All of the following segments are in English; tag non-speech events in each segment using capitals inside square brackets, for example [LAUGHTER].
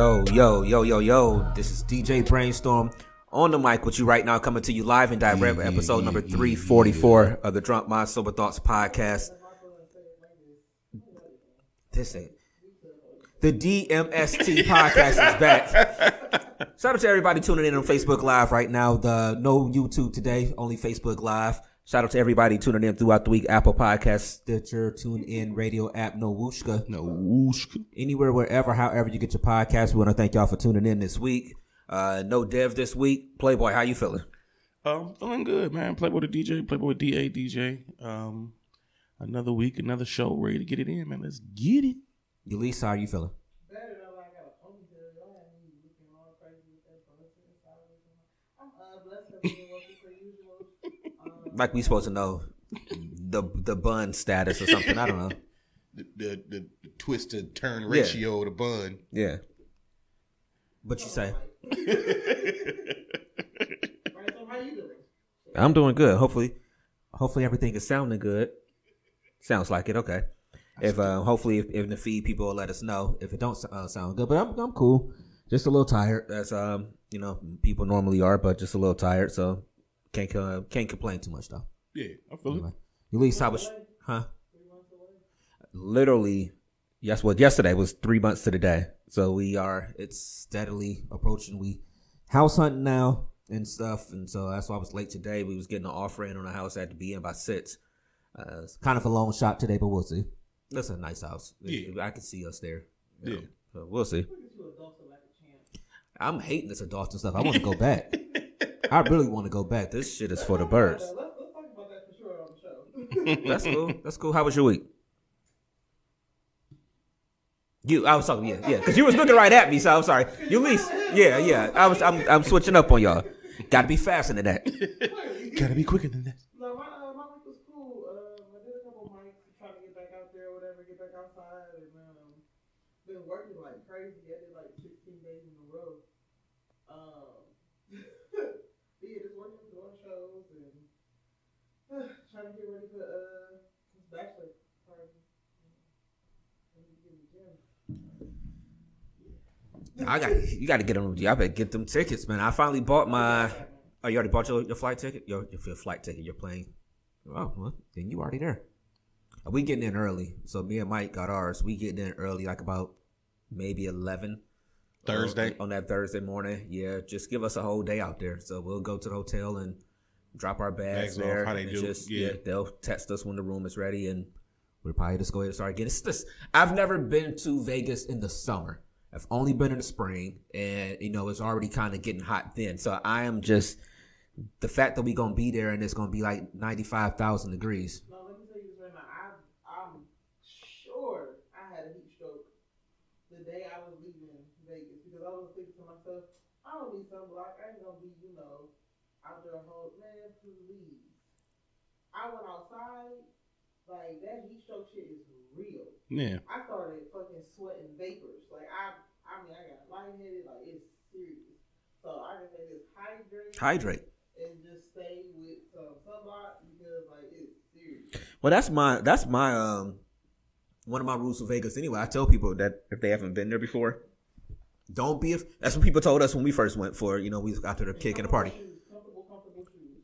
Yo, yo, yo, yo, yo. This is DJ Brainstorm on the mic with you right now, coming to you live and direct, episode number 344 of the Drunk Mind Sober Thoughts Podcast. This ain't. The DMST [LAUGHS] podcast is back. Shout out to everybody tuning in on Facebook Live right now. The no YouTube today, only Facebook Live. Shout out to everybody tuning in throughout the week. Apple Podcast, Stitcher, Tune In, Radio App, No Wooshka. No whoosh. Anywhere, wherever, however you get your podcast. We want to thank y'all for tuning in this week. Uh, no Dev this week. Playboy, how you feeling? Um, feeling good, man. Playboy the DJ, Playboy DA DJ. Um, another week, another show, ready to get it in, man. Let's get it. Eulise, how are you feeling? Like we supposed to know the the bun status or something. I don't know. [LAUGHS] the, the, the, the twisted turn Yeah. ratio of the bun. Yeah. What you say? [LAUGHS] I'm doing good. Hopefully, hopefully everything is sounding good. Sounds like it. Okay. If uh, hopefully if, if in the feed people will let us know if it don't uh, sound good, but I'm I'm cool. Just a little tired, as um you know people normally are, but just a little tired. So can't uh, can't complain too much though. Yeah, I feel it. least how was huh? Literally, yes. Well, yesterday was three months to the day. So we are. It's steadily approaching. We house hunting now and stuff, and so that's why I was late today. We was getting an offer in on a house. I had to be in by six. Uh, it's kind of a long shot today, but we'll see. That's a nice house. Yeah. I can see us there. you know. Yeah. So we'll see. I'm hating this adult and stuff. I want to go back. I really want to go back. This shit is for the birds. That's cool. That's cool. How was your week? You, I was talking, yeah, yeah, because you was looking right at me, so I'm sorry. Eulise, yeah, yeah. I was, I'm, I'm switching up on y'all. Got to be faster than that. Gotta be quicker than that. No, my, uh, my week was cool. Um, I did a couple mics to try to get back out there, or whatever, get back outside, and um, been working like crazy. I did like 16 days in a row. Um, but yeah, just working, doing shows, and [SIGHS] trying to get ready for uh this bachelor party. I need to get in the gym. I got, you got to get them. I better get them tickets, man. I finally bought my. Oh, you already bought your, your flight ticket? Your, your flight ticket, your plane. Oh, well, then you already there. We getting in early, so me and Mike got ours. We getting in early, like about maybe eleven. Thursday. on that Thursday morning. Yeah, just give us a whole day out there. So we'll go to the hotel and drop our bags, Bags off, there. how they and do, Just, yeah. they'll text us when the room is ready, and we'll probably just go ahead and start getting. [LAUGHS] It's just, I've never been to Vegas in the summer. I've only been in the spring, and you know it's already kind of getting hot then. So I am just the fact that we're gonna be there and it's gonna be like ninety five thousand degrees. No, let me tell you this right now. I, I'm sure I had a heat stroke the day I was leaving Vegas because I was thinking to myself, I don't need sunblock. I ain't gonna be, you know, there a whole man, please. I went outside, like that heat stroke shit is real. Yeah. I started fucking sweating vapors. Like I, I mean, I got lightheaded. Like it's serious. So I just say this hydrate Hydrate. and just stay with some sunblock because like it's serious. Well, that's my that's my um one of my rules for Vegas anyway. I tell people that if they haven't been there before, Don't be. Af- that's what people told us when we first went for. You know, we got to the kick and the party.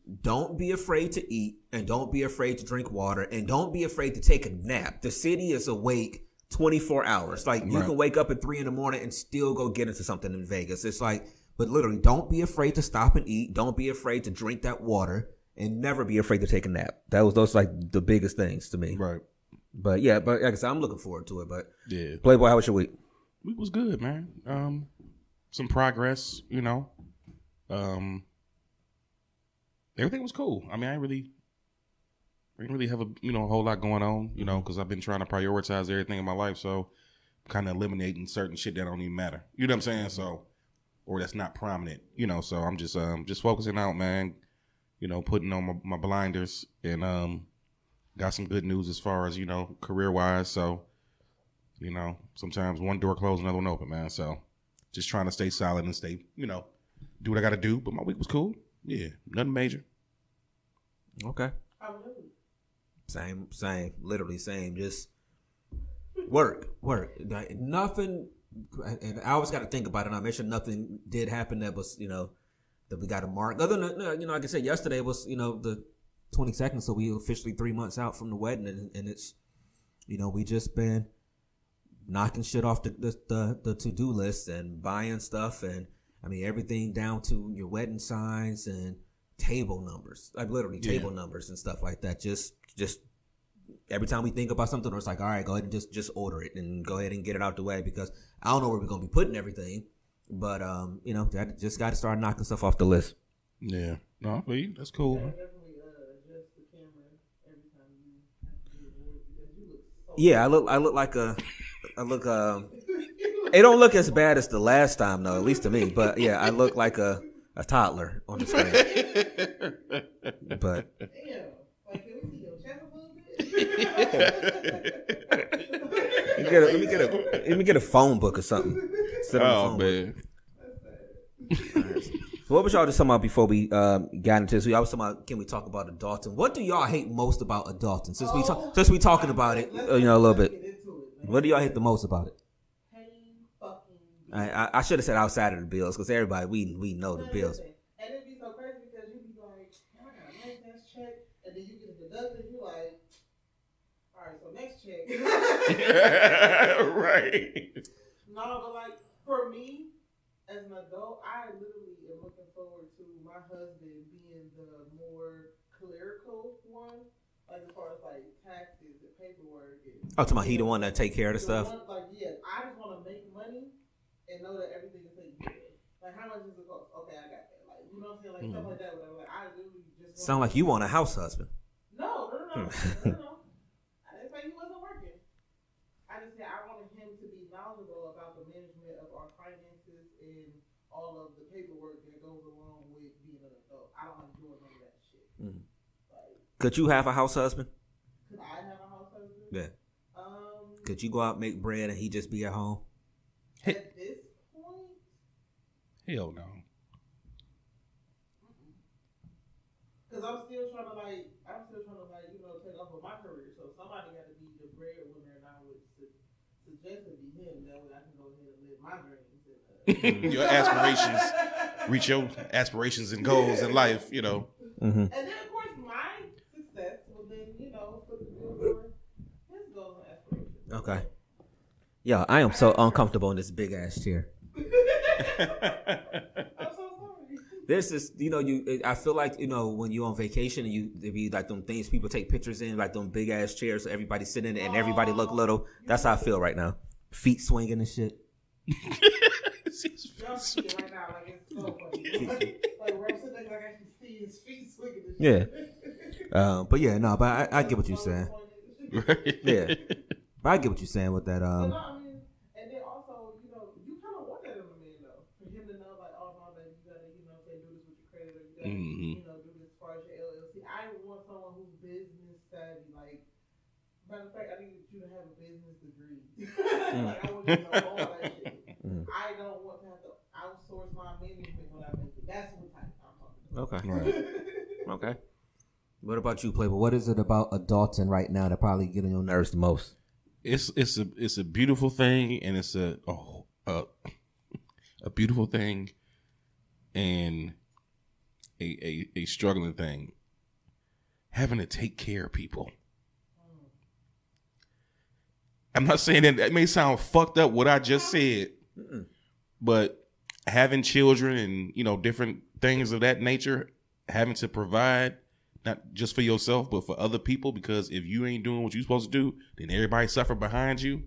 Comfortable, comfortable shoes. Don't be afraid to eat, and don't be afraid to drink water, and don't be afraid to take a nap. The city is awake 24 hours. Like you Right. can wake up at three in the morning and still go get into something in Vegas. It's like, but literally, don't be afraid to stop and eat. Don't be afraid to drink that water, and never be afraid to take a nap. That was those like the biggest things to me. Right. But yeah, but like I said, I'm looking forward to it. But Yeah. Playboy, how was your week? week was good, man. Um, some progress, you know. Um, everything was cool. I mean, I really, I didn't really have a you know a whole lot going on, you know, because I've been trying to prioritize everything in my life. So, kind of eliminating certain shit that don't even matter. You know what I'm saying? So, or that's not prominent. You know, so I'm just um just focusing out, man. You know, putting on my, my blinders and um got some good news as far as you know career wise. So you know, sometimes one door closed, another one open, man. So just trying to stay solid and stay, you know, do what I got to do. But my week was cool. Yeah, nothing major. Okay. I Same, same, literally same. Just work, work. Like, nothing. And I always got to think about it. And I mentioned nothing did happen that was, you know, that we got to mark. Other than, you know, like I said, yesterday was, you know, the 22nd. So we officially three months out from the wedding. And, and it's, you know, we just been knocking shit off the, the, the, the to do list and buying stuff. And I mean, everything down to your wedding signs and table numbers, like literally Yeah. table numbers and stuff like that. Just, just every time we think about something, or it's like, all right, go ahead and just just order it and go ahead and get it out the way because I don't know where we're gonna be putting everything, but um, you know, that just got to start knocking stuff off the list. Yeah, no, for you, that's cool. man. definitely uh, adjust the camera every time you have to do a board because you look so. Yeah, I look, I look like a, I look um, it don't look as bad as the last time though, at least to me. But yeah, I look like a a toddler on the screen. But Damn. Like, can we see your chest a little bit? let me get a, let me get a let me get a phone book or something. Sit Oh man, So what was y'all just talking about before we um, got into this? We always talking about can we talk about adulting? What do y'all hate most about adulting? Since we talk, since we talking about it, uh, you know, a little bit. It. What do y'all hate the most about it? Paying fucking I I, I should have said outside of the bills because everybody we we know the bills. And it'd be so crazy because you'd be like, oh, I got a nice check. And then you get it deducted. You're like, all right, so next check. [LAUGHS] [LAUGHS] right. no, but like, for me, as an adult, I literally am looking forward to my husband being the more clerical one. Like, as far as like taxes and paperwork. And, Oh, to my he the one that take care of the The stuff. one- like, yeah, I just want to make money and know that everything is taken care of. Like, how much does it cost? Okay, I got that. Like, you know what I'm saying? Like, stuff like that. Whatever. Like, I literally just Mm-hmm. Sound like you want a house husband. No, no, no, no, no, no, no. I didn't say he wasn't [LAUGHS] working. I just said I wanted him to be knowledgeable about the management of our finances and all of the paperwork that goes along with being an adult. I don't like doing none of that shit. Mhm. Like, Could you have a house husband? could I have a house husband? Yeah. Um, Could you go out make bread and he just be at home? at this point, Hell no. Because I'm still trying to like, I'm still trying to like, you know, take off of my career. So somebody got to be the breadwinner, and I would su- suggest it be him. That way I can go ahead and live my dreams. And, uh, [LAUGHS] Your aspirations, reach your aspirations and goals in life. You know. Mm-hmm. and then of course my success will then, you know, put the bill for his goals and aspirations. Okay. Yeah, I am so uncomfortable in this big ass chair. [LAUGHS] I'm so sorry. This is, you know, you. I feel like you know when you're on vacation and you there be like them things people take pictures in, like them big ass chairs, so everybody sitting in it and everybody look little. That's how I feel right now. Feet swinging and shit. [LAUGHS] Y'all see it right now, like it's so funny. [LAUGHS] like where I'm sitting, like I can see his feet swinging. Yeah. shit. [LAUGHS] Um, but yeah, no, but I, I get what you're saying. Yeah, but I get what you're saying with that. Um, no, I mean, and then also, you know, you kind of want that in a man, though. For him to know, like, oh, no, baby, you gotta, you know, say, do this with your credit, or you gotta, you know, do this as far as your LLC. I want someone who's business savvy. Like, matter of fact, I need you to have a business degree. [LAUGHS] like, I want you to know all that shit. Mm. I don't want to have to outsource my management when I make it. That's what type I'm talking about. okay, Right. [LAUGHS] okay. What about you, Playboy? What is it about adulting right now that probably getting on your nerves the most? It's it's a it's a beautiful thing, and it's a oh uh, a beautiful thing and a, a, a struggling thing. Having to take care of people. I'm not saying that that may sound fucked up what I just said, but having children and you know different things of that nature, having to provide not just for yourself but for other people because if you ain't doing what you're supposed to do, then everybody suffer behind you,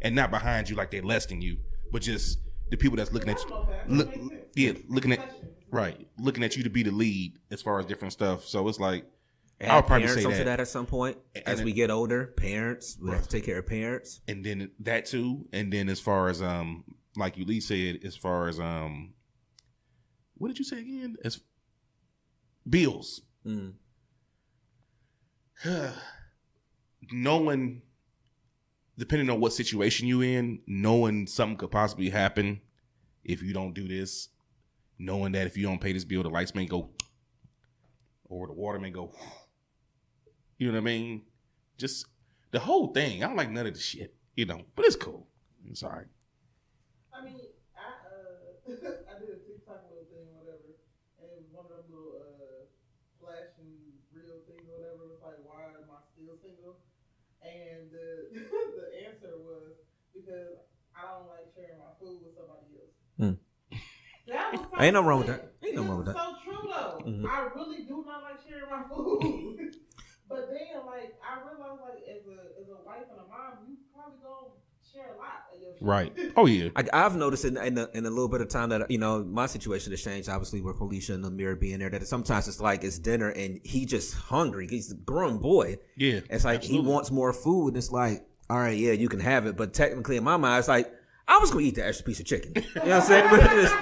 and not behind you like they're less than you, but just the people that's looking at you, look, yeah, looking at right, looking at you to be the lead as far as different stuff. So it's like I'll probably parents say that. that at some point. As And we get older, parents we have to take care of parents. and then that too, and then as far as um, like you Lee said, as far as um, what did you say again? As bills, Mm. [SIGHS] knowing, depending on what situation you in, knowing something could possibly happen if you don't do this, knowing that if you don't pay this bill, the lights may go, or the water may go. You know what I mean? Just the whole thing. I don't like none of the shit, you know, but it's cool. Right. I mean, I uh, [LAUGHS] I did a TikTok little thing, whatever, and one of them little uh, flashing real things, whatever, was like, "Why am I still single?" And the [LAUGHS] the answer was because I don't like sharing my food with somebody else. That was so Ain't nothing wrong with that. Ain't nothing wrong with that. So true though. Mhm. I really do not like sharing my food. [LAUGHS] but then, like, I realized, like, as a as a wife and a mom, you probably gonna share a lot of your shit. Right. [LAUGHS] Oh yeah. I, I've noticed in in a, in a little bit of time that you know my situation has changed. Obviously, with Felicia and the mirror being there, that sometimes it's like it's dinner and he just hungry. He's a grown boy. Yeah. It's like Absolutely. he wants more food. And it's like, all right, yeah, you can have it, but technically in my mind, it's like I was gonna eat the extra piece of chicken. You know what I'm saying? But, it's,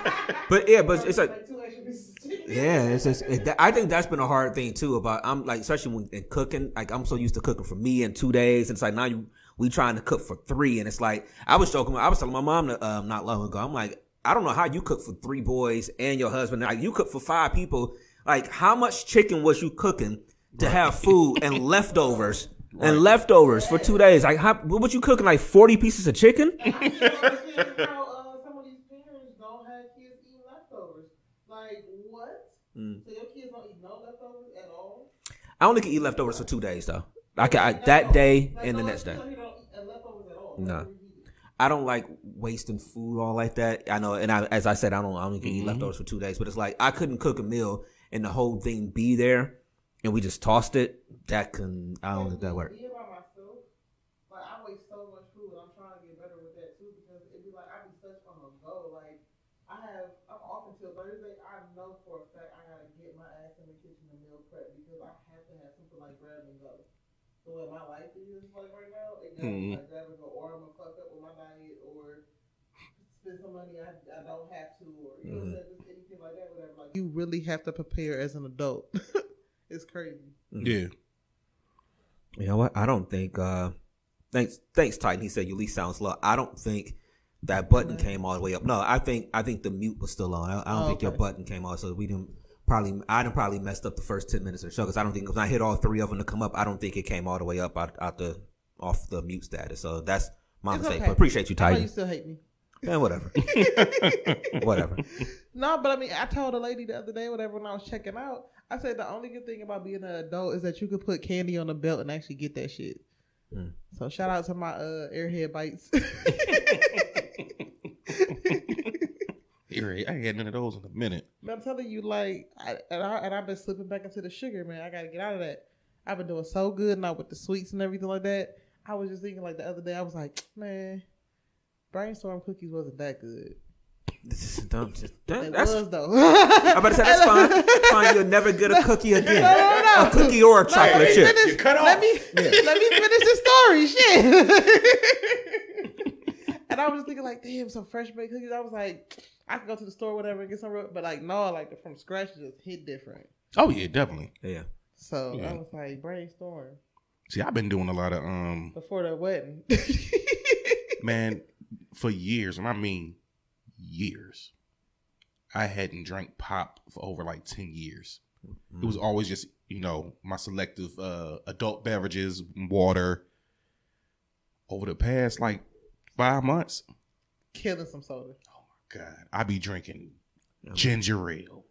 but yeah, but it's like like two extra pieces of chicken. yeah, it's just. It, that- I think that's been a hard thing too. About I'm like, especially when in cooking. Like I'm so used to cooking for me in two days, and it's like now you we trying to cook for three, and it's like I was joking. I was telling my mom um, not long ago. I'm like, I don't know how you cook for three boys and your husband. Like you cook for five people. Like how much chicken was you cooking to have food and leftovers? And leftovers for two days. Like, how, what was you cooking? Like forty pieces of chicken? I don't understand how uh, some of these parents don't have kids eating leftovers. Like what? Mm. So your kids don't eat no leftovers at all? I only can eat leftovers for two days though. Like I, that day and the next day. So you don't eat leftovers at all? No. I don't like wasting food all like that. I know, and I, as I said, I don't. I only can eat leftovers for two days. But it's like I couldn't cook a meal and the whole thing be there, and we just tossed it. That can I don't think that work. Being by myself, like I waste so much food. I'm trying to get better with that too because it'd be like I be such on the go. Like I have, I'm off until Thursday. I know for a fact I gotta get my ass in the kitchen and meal prep because I have to have something like grab and go. The way my life is like right now, it gotta be Mhm. like grab and go, or I'm gonna fuck up with my diet, or spend some money I, I don't have to, or you know, what I'm just anything like that, whatever. Like you really have to prepare as an adult. [LAUGHS] it's crazy. Yeah. You know what? I don't think. uh Thanks, thanks, Titan. He said Eulise sounds low. I don't think that button came all the way up. No, I think I think the mute was still on. I, I don't Oh, think your button came on, so we didn't probably. I done probably messed up the first ten minutes of the show because I don't think when I hit all three of them to come up, I don't think it came all the way up out, out the off the mute status. So that's my It's mistake. okay. But appreciate you, Titan. you still hate me. Yeah, whatever. [LAUGHS] whatever. [LAUGHS] No, but I mean, I told a lady the other day, whatever, when I was checking out, I said the only good thing about being an adult is that you could put candy on the belt and actually get that shit. Hmm. So shout out to my uh, airhead bites. [LAUGHS] I ain't had none of those in a minute. But I'm telling you, like, I, and, I, and I've been slipping back into the sugar, man. I got to get out of that. I've been doing so good now with the sweets and everything like that. I was just thinking, like, the other day, I was like, man, brainstorm cookies wasn't that good. This is dumb. Just- that- It that's, was, though. [LAUGHS] I'm about to say that's fine. fine. You'll never get a [LAUGHS] cookie again. No, no, no. A cookie or a chocolate let chip. Finish, cut let off. me [LAUGHS] let me finish the story. Shit. and I was just thinking like, damn, some fresh baked cookies. I was like, I could go to the store, whatever, and get some. real- But like, no, like the from scratch just hit different. Oh yeah, definitely. Yeah. So Yeah. I was like, brainstorm See, I've been doing a lot of um before the wedding. man for years, and I mean years. I hadn't drank pop for over like ten years. It was always just you know my selective uh, adult beverages, water. Over the past like five months, Killing some soda. Oh my God, I be drinking ginger ale.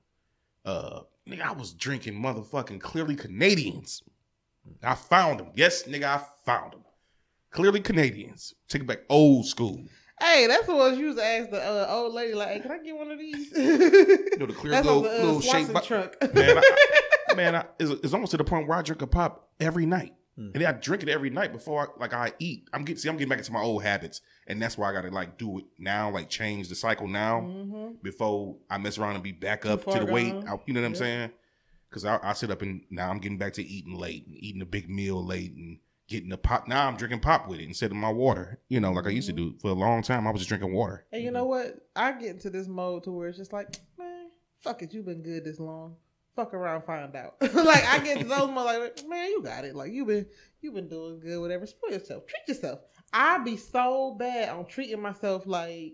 Uh, nigga, I was drinking motherfucking clearly Canadians. I found them. Yes, nigga, I found them. Clearly Canadians. Take it back old school. Hey, that's the ones you used to ask the uh, old lady, like, hey, can I get one of these? You know the clear that's little on the, uh, little Swanson shape. bo- truck. man, I, [LAUGHS] man, I, it's, it's almost to the point where I drink a pop every night, Hmm. and then I drink it every night before I like I eat. I'm getting see, I'm getting back into my old habits, and that's why I got to like do it now, like change the cycle now Mhm. before I mess around and be back up to far the weight. I- you know what I'm saying? Because I, I sit up and now I'm getting back to eating late and eating a big meal late and getting the pop. Now I'm drinking pop with it instead of my water. You know, like I used to Mm-hmm. do for a long time. I was just drinking water. And you know what? I get into this mode to where it's just like, man, fuck it, you've been good this long. Fuck around, find out. [LAUGHS] like I get to those moments like, man, you got it. Like you've been you've been doing good, whatever. Spoil yourself. Treat yourself. I be so bad on treating myself like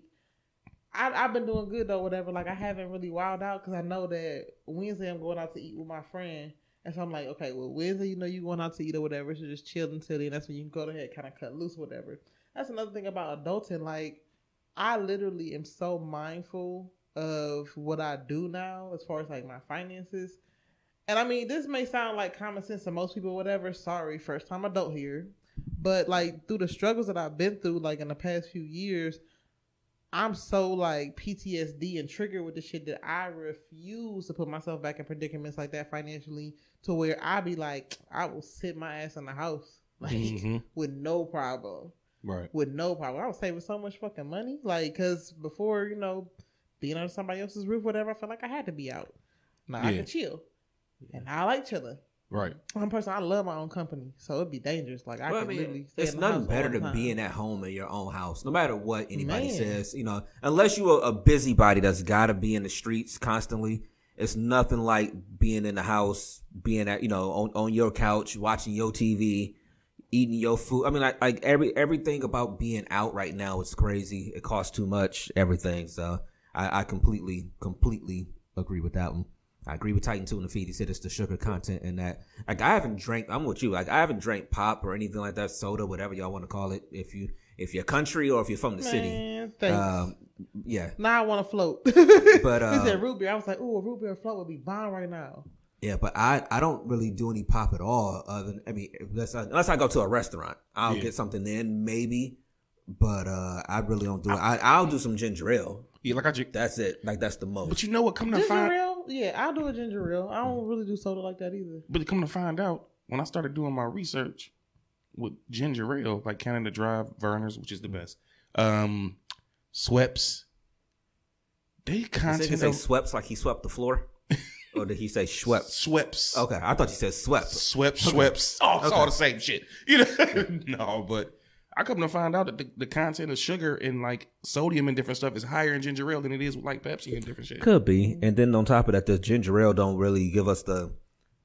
I, I've been doing good though, whatever. Like I haven't really wilded out because I know that Wednesday I'm going out to eat with my friend, and so I'm like, okay, well Wednesday you know you going out to eat or whatever, so just chill until then. That's when you can go ahead, kind of cut loose, whatever. That's another thing about adulting. Like I literally am so mindful of what I do now as far as like my finances. And I mean, this may sound like common sense to most people, whatever. Sorry, first time adult here. But like through the struggles that I've been through, like in the past few years, I'm so like PTSD and triggered with the shit that I refuse to put myself back in predicaments like that financially to where I be like, I will sit my ass in the house [LAUGHS] like Mhm. with no problem Right. with no problem. I was saving so much fucking money, like, cause before you know, being under somebody else's roof, whatever, I felt like I had to be out. Now I can chill, and I like chilling. Right. I'm a person I love my own company, so it'd be dangerous. Like I Well, I could mean, literally. It's nothing better all than being at home in your own house, no matter what anybody Man. says. You know, unless you're a busybody that's got to be in the streets constantly. It's nothing like being in the house, being at you know on, on your couch, watching your TV, eating your food. I mean, like, like every everything about being out right now is crazy. It costs too much. Everything. So I, I completely completely agree with that one. I agree with Titan too in the feed. He said it's the sugar content and that. Like I haven't drank. I'm with you. Like I haven't drank pop or anything like that, soda, whatever y'all want to call it. If you if you're country or if you're from the city, Man, thanks. um, yeah, now I want to float. [LAUGHS] But, he said uh, root beer. I was like, ooh, a root beer float would be bomb right now. yeah. But I I don't really do any pop at all. Other than I mean, unless I, unless I go to a restaurant, I'll Yeah. get something then maybe. But uh I really don't do it. I I'll do some ginger ale. Yeah, like I drink. That's it. Like that's the most. But you know what? Come to Ginger find, ale, yeah, I'll do a ginger ale. I don't really do soda like that either. but come to find out, when I started doing my research with ginger ale, like Canada Dry, Vernors, which is the best, um, Sweps, they Did he say of swept like he swept the floor, or did he say swept? Sweps. Okay, I thought you said swept. Swept, sweps. Oh, it's all the same shit. You know, [LAUGHS] no, but I come to find out that the, the content of sugar and like sodium and different stuff is higher in ginger ale than it is with like Pepsi and different shit. Could be, and then on top of that, the ginger ale don't really give us the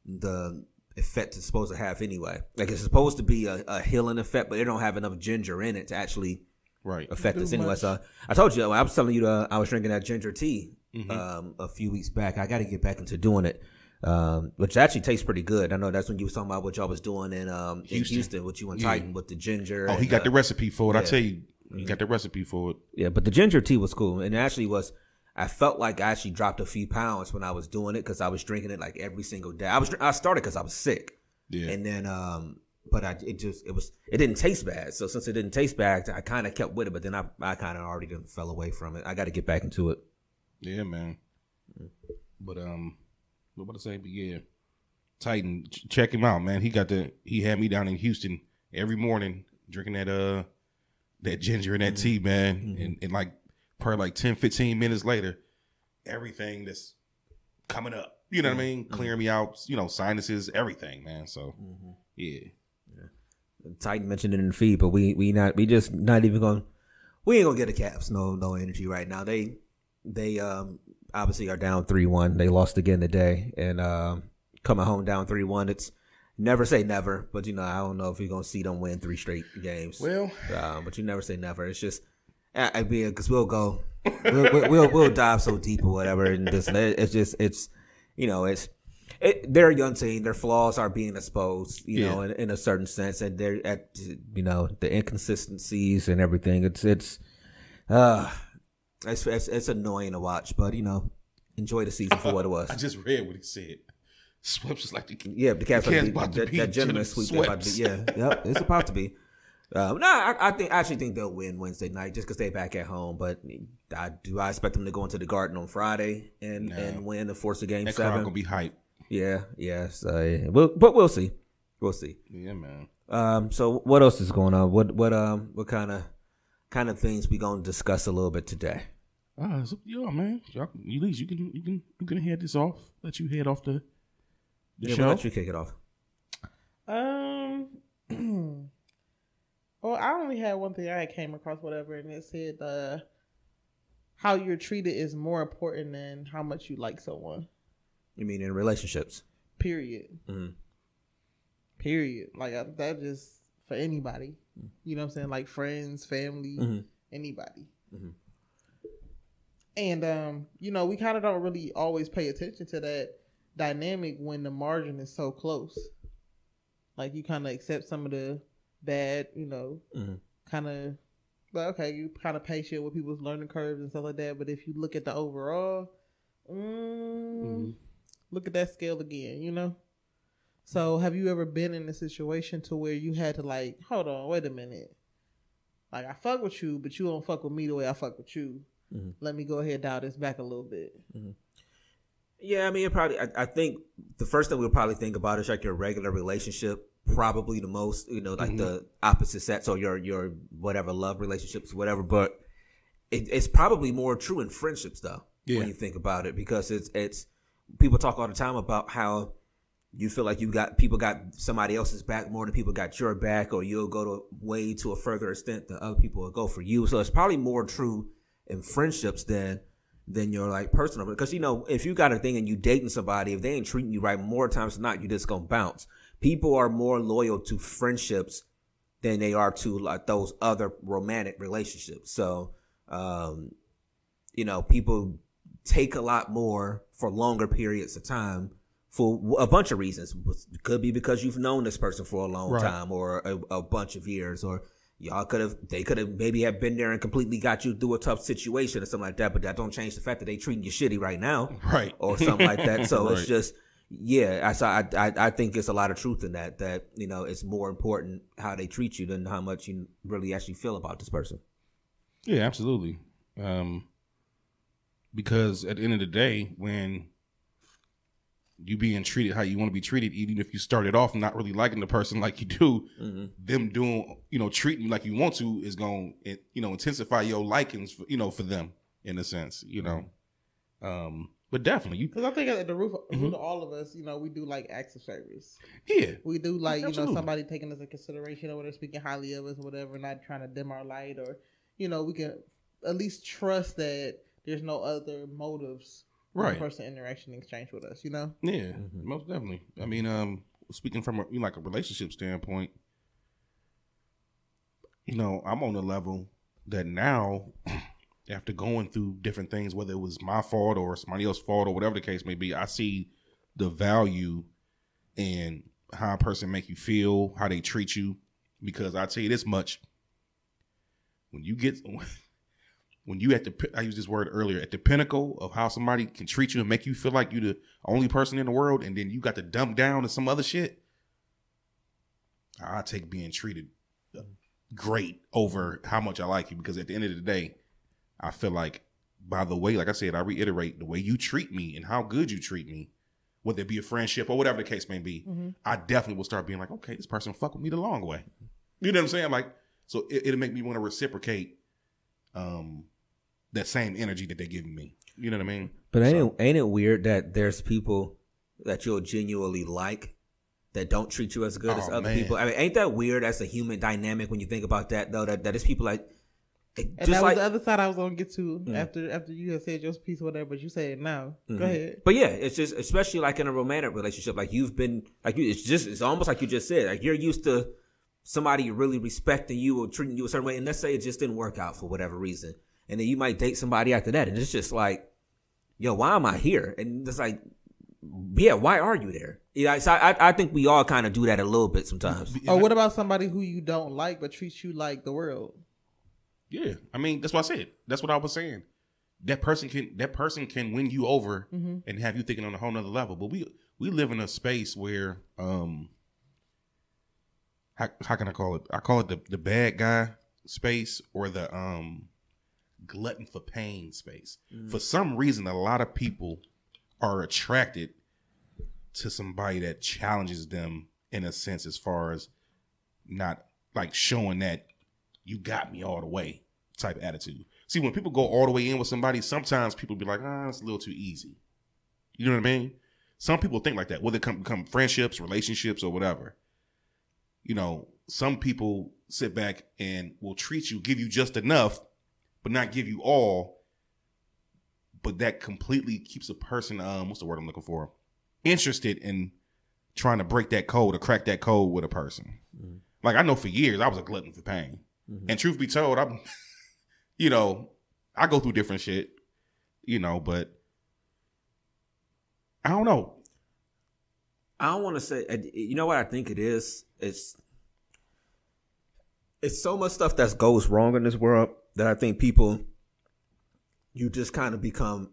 the effect it's supposed to have anyway. Like it's supposed to be a, a healing effect, but it don't have enough ginger in it to actually Right. affect Do us anyway. much. So I told you, I was telling you, the, I was drinking that ginger tea Mm-hmm. um, a few weeks back. I got to get back into doing it, um, which actually tastes pretty good. I know that's when you was talking about what y'all was doing in um, in Houston. Houston, what you and Yeah. Titan with the ginger. Oh, he got uh, the recipe for it. I tell you, he got the recipe for it. Yeah, but the ginger tea was cool, and it actually was. I felt like I actually dropped a few pounds when I was doing it because I was drinking it like every single day. I was I started because I was sick, Yeah. and then um, but I it just it was it didn't taste bad. So since it didn't taste bad, I kind of kept with it. But then I I kind of already fell away from it. I got to get back into it. Yeah, man. But um, what about to say? But yeah, Titan, ch- check him out, man. He got the he had me down in Houston every morning drinking that uh that ginger and that mm-hmm. tea, man. Mm-hmm. And, and like probably like 10, 15 minutes later, everything that's coming up. You know what I mm-hmm. mean? Clearing me out, you know, sinuses, everything, man. So yeah. Titan mentioned it in the feed, but we we not we just not even going. We ain't gonna get the Cavs. No no energy right now. They they um obviously are down three one. They lost again today, and um coming home down three one. It's never say never, but you know I don't know if you're gonna see them win three straight games. Well, uh, but you never say never. It's just I, mean because we'll go we'll, we'll we'll we'll dive so deep or whatever, and this it's just it's you know it's. It, they're a young team. Their flaws are being exposed, you know, in, in a certain sense, and they're at, you know, the inconsistencies and everything. It's it's, uh, It's, it's it's annoying to watch, but you know, enjoy the season for what it was. [LAUGHS] I just read what he said. Swept is like the Yeah, the Cavs, The about to that, that gentleman sweep. About to, Sweeps. yeah, yep, it's about to be. Um, no, I, I think I actually think they'll win Wednesday night just because they're back at home. But I do I expect them to go into the Garden on Friday and No. and win and force a game that seven. gonna be hype. yeah, yeah. So yeah, we'll, but we'll see, we'll see. Yeah, man. Um, so what else is going on? What what um what kind of kind of things we're gonna discuss a little bit today? Ah, it's up to y'all, man. Y'all, at least you can you can you can head this off. Let you head off the the Yeah, show. we'll let you kick it off. Um. [CLEARS THROAT] well, I only had one thing I had came across, whatever, and it said uh, how you're treated is more important than how much you like someone. You mean in relationships? Period. Mhm. Period. Like I, that just for anybody. You know what I'm saying? Like friends, family, Mhm. anybody. Mhm. And um, you know, we kind of don't really always pay attention to that dynamic when the margin is so close. Like you kind of accept some of the bad, you know, Mhm. kind of. But okay, you kind of patient with people's learning curves and stuff like that. But if you look at the overall, mm, look at that scale again. You know. So, have you ever been in a situation to where you had to like, hold on, wait a minute, like I fuck with you, but you don't fuck with me the way I fuck with you. Mhm. Let me go ahead and dial this back a little bit. Yeah, I mean, it probably. I, I think the first thing we'll probably think about is like your regular relationship. Probably the most, you know, like the opposite sex or your your whatever love relationships, whatever. But it, it's probably more true in friendships, though. Yeah. When you think about it, because it's it's people talk all the time about how you feel like you got people got somebody else's back more than people got your back, or you'll go to way to a further extent than other people will go for you. So it's probably more true in friendships than than your like personal. Because you know if you got a thing and you dating somebody if they ain't treating you right more times than not you just gonna bounce. People are more loyal to friendships than they are to like those other romantic relationships. So um you know people take a lot more for longer periods of time for a bunch of reasons it could be because you've known this person for a long Right. time or a, a bunch of years or y'all could have they could have maybe have been there and completely got you through a tough situation or something like that but that don't change the fact that they treating you shitty right now Right. or something like that [LAUGHS] so it's just yeah I I I think it's a lot of truth in that that you know it's more important how they treat you than how much you really actually feel about this person Yeah, absolutely. Um, because at the end of the day, when you being treated how you want to be treated, even if you started off not really liking the person like you do, them doing you know treating you like you want to is going to you know intensify your likings for, you know for them in a sense you know. Um, but definitely you Because I think at the roof, Mm-hmm. root of all of us, you know, we do like acts of service. yeah We do like you know somebody taking us in consideration or whatever, speaking highly of us or whatever, not trying to dim our light or you know we can at least trust that there's no other motives Right. the person interaction exchange with us. You know. Yeah, most definitely. I mean, um, speaking from a, you know, like a relationship standpoint, you know, I'm on a level that now, [CLEARS THROAT] after going through different things, whether it was my fault or somebody else's fault or whatever the case may be, I see the value in how a person make you feel, how they treat you. Because I tell you this much: when you get [LAUGHS] when you at the I used this word earlier at the pinnacle of how somebody can treat you and make you feel like you're the only person in the world, and then you got to dump down to some other shit. I take being treated great over how much I like you because at the end of the day, I feel like by the way, like I said, I reiterate the way you treat me and how good you treat me, whether it be a friendship or whatever the case may be, I definitely will start being like, okay, this person fuck with me the long way. You know what I'm saying? Like, so it, it'll make me want to reciprocate um that same energy that they're giving me. You know what I mean? But ain't So- it, ain't it weird that there's people that you'll genuinely like that don't treat you as good as Oh, other man. people? I mean, ain't that weird as a human dynamic when you think about that though? That that is people like it- And just that like was the other side I was gonna get to Mm. after after you had said your piece or whatever, but you said it now. Mhm. Go ahead. But yeah, it's just especially like in a romantic relationship, like you've been like you. It's just it's almost like you just said, like you're used to somebody really respecting you or treating you a certain way, and let's say it just didn't work out for whatever reason, and then you might date somebody after that, and it's just like, yo, why am I here? And it's like, yeah, why are you there? Yeah, so I I think we all kind of do that a little bit sometimes. Or what about somebody who you don't like but treats you like the world? Yeah, I mean that's what I said. That's what I was saying. that person can that person can win you over Mm-hmm. and have you thinking on a whole nother level. But we we live in a space where um how how can I call it? I call it the the bad guy space or the um glutton for pain space. For some reason a lot of people are attracted to somebody that challenges them in a sense as far as not like showing that you got me all the way type attitude. See, when people go all the way in with somebody, sometimes people be like, ah, it's a little too easy. You know what I mean? Some people think like that, whether it come become friendships, relationships, or whatever. You know, some people sit back and will treat you, give you just enough, but not give you all. But that completely keeps a person, um, what's the word I'm looking for? Interested in trying to break that code or crack that code with a person. Like I know for years I was a glutton for pain. And truth be told, I'm [LAUGHS] you know, I go through different shit, you know, but I don't know. I don't want to say. You know what I think it is? It's it's so much stuff that goes wrong in this world that I think people you just kind of become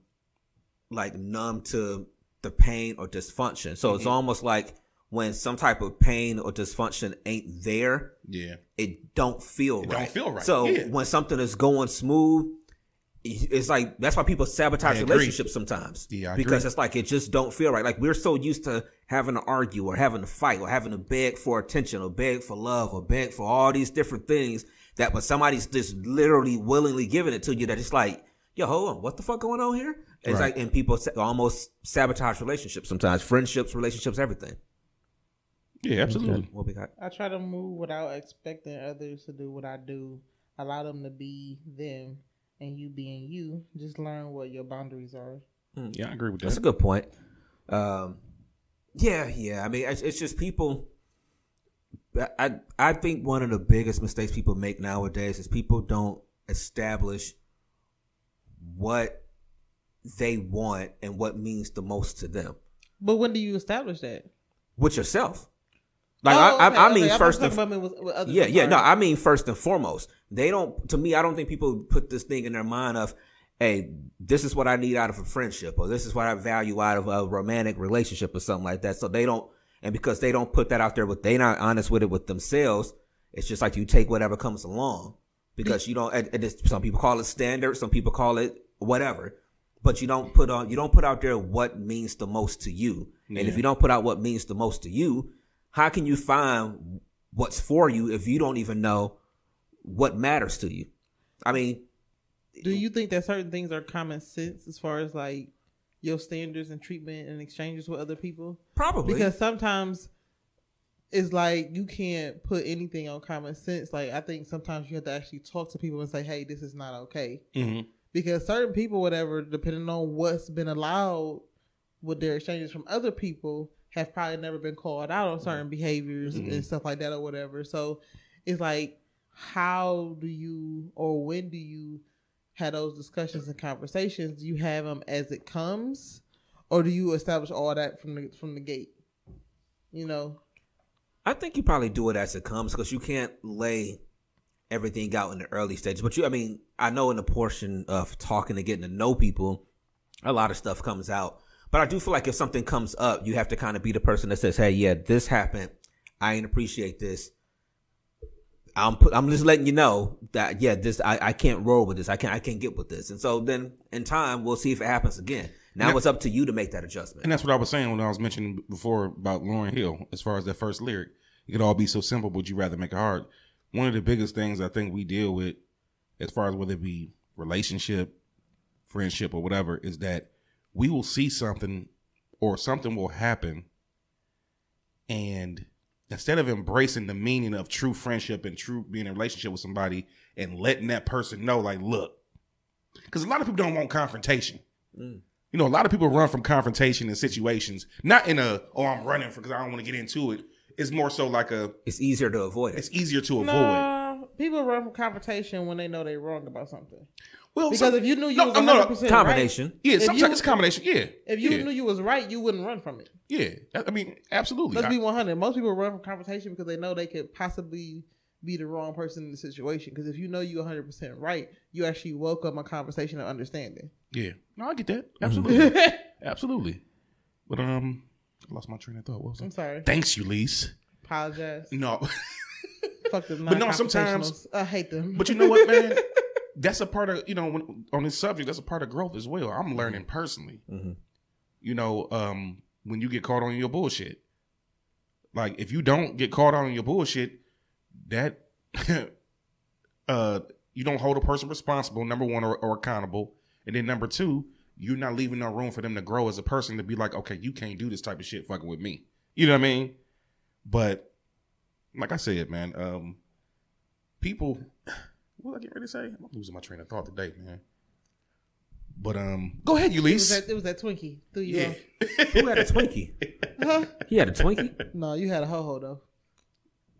like numb to the pain or dysfunction. So Mm-hmm. it's almost like when some type of pain or dysfunction ain't there, Yeah. it don't feel It right. don't feel right, So yeah. when something is going smooth, it's like that's why people sabotage relationships sometimes. Yeah, I because it's like it just don't feel right. Like we're so used to having to argue or having to fight or having to beg for attention or beg for love or beg for all these different things that when somebody's just literally willingly giving it to you, that it's like, yo, hold on, what the fuck going on here? It's Right. like, and people sa- almost sabotage relationships sometimes, friendships, relationships, everything. Yeah, absolutely. What we got? I try to move without expecting others to do what I do. Allow them to be them and you being you. Just learn what your boundaries are. Yeah, I agree with that. That's a good point. Um, yeah, yeah. I mean, it's, it's just people. I I think one of the biggest mistakes people make nowadays is people don't establish what they want and what means the most to them But when do you establish that? with yourself. Like Oh, I, okay, I, I okay. mean, I'm first and about me with, with yeah, yeah. No. I mean first and foremost. They don't. To me, I don't think people put this thing in their mind of, "Hey, this is what I need out of a friendship, or this is what I value out of a romantic relationship, or something like that." So they don't, and because they don't put that out there, but they not honest with it with themselves. It's just like you take whatever comes along because you don't. And, and it's- some people call it standard, some people call it whatever, but you don't put on. You don't put out there what means the most to you. And if you don't put out what means the most to you, how can you find what's for you if you don't even know what matters to you? I mean, Do you think that certain things are common sense as far as like your standards and treatment and exchanges with other people? probably Because sometimes it's like you can't put anything on common sense. Like I think sometimes you have to actually talk to people and say, "Hey, this is not okay." hmm Because certain people, whatever, depending on what's been allowed with their exchanges from other people, have probably never been called out on certain behaviors and stuff like that or whatever. So it's like, how do you or when do you have those discussions and conversations? Do you have them as it comes, or do you establish all that from the from the gate? You know, I think you probably do it as it comes because you can't lay everything out in the early stages. But you, I mean, I know in the portion of talking and getting to know people, a lot of stuff comes out. But I do feel like if something comes up, you have to kind of be the person that says, "Hey, yeah, this happened. I ain't appreciate this. I'm put, I'm just letting you know that yeah, this I, I can't roll with this. I can't I can't get with this." And so then in time, we'll see if it happens again. Now Yeah. it's up to you to make that adjustment. And that's what I was saying when I was mentioning before about Lauryn Hill, as far as that first lyric. It could all be so simple, but you rather make it hard. One of the biggest things I think we deal with, as far as whether it be relationship, friendship, or whatever, is that we will see something or something will happen. And instead of embracing the meaning of true friendship and true being in a relationship with somebody and letting that person know, like, look, because a lot of people don't want confrontation. Mm. You know, a lot of people run from confrontation in situations, not in a, oh, I'm running because I don't want to get into it. It's more so like a, It's easier to avoid it. it's easier to avoid. Nah, people run from confrontation when they know they're wrong about something. Well, Because some- if you knew you no, was no, no, 100 percent Combination. yeah, if sometimes you- it's a combination. Yeah, if you yeah, knew you was right, you wouldn't run from it. yeah, I I mean, absolutely. Let's I- be one hundred. Most people run from confrontation because they know they could possibly be the wrong person in the situation. Because if you know you're 100 percent right, you actually welcome a conversation of understanding. Yeah. No, I get that. Absolutely. [LAUGHS] Absolutely. But um I lost my train of thought. What was I'm it? sorry. Thanks, Eulise. Apologize. No. Fuck them. [LAUGHS] But no, sometimes- I hate them. But you know what, man? [LAUGHS] That's a part of you know when, on this subject. That's a part of growth as well. I'm learning personally. Mhm. You know, um, when you get caught on your bullshit, like if you don't get caught on your bullshit, that [LAUGHS] uh, you don't hold a person responsible. Number one, or, or accountable, and then number two, you're not leaving no room for them to grow as a person to be like, okay, you can't do this type of shit fucking with me. You know what I mean? But like I said, man, um, people what was I getting ready to say? I'm losing my train of thought today, man. But um, go ahead, it was Eulise. that, it was that Twinkie. Threw you Yeah. off. [LAUGHS] Who had a Twinkie? Huh? He had a Twinkie. [LAUGHS] No, you had a ho ho though.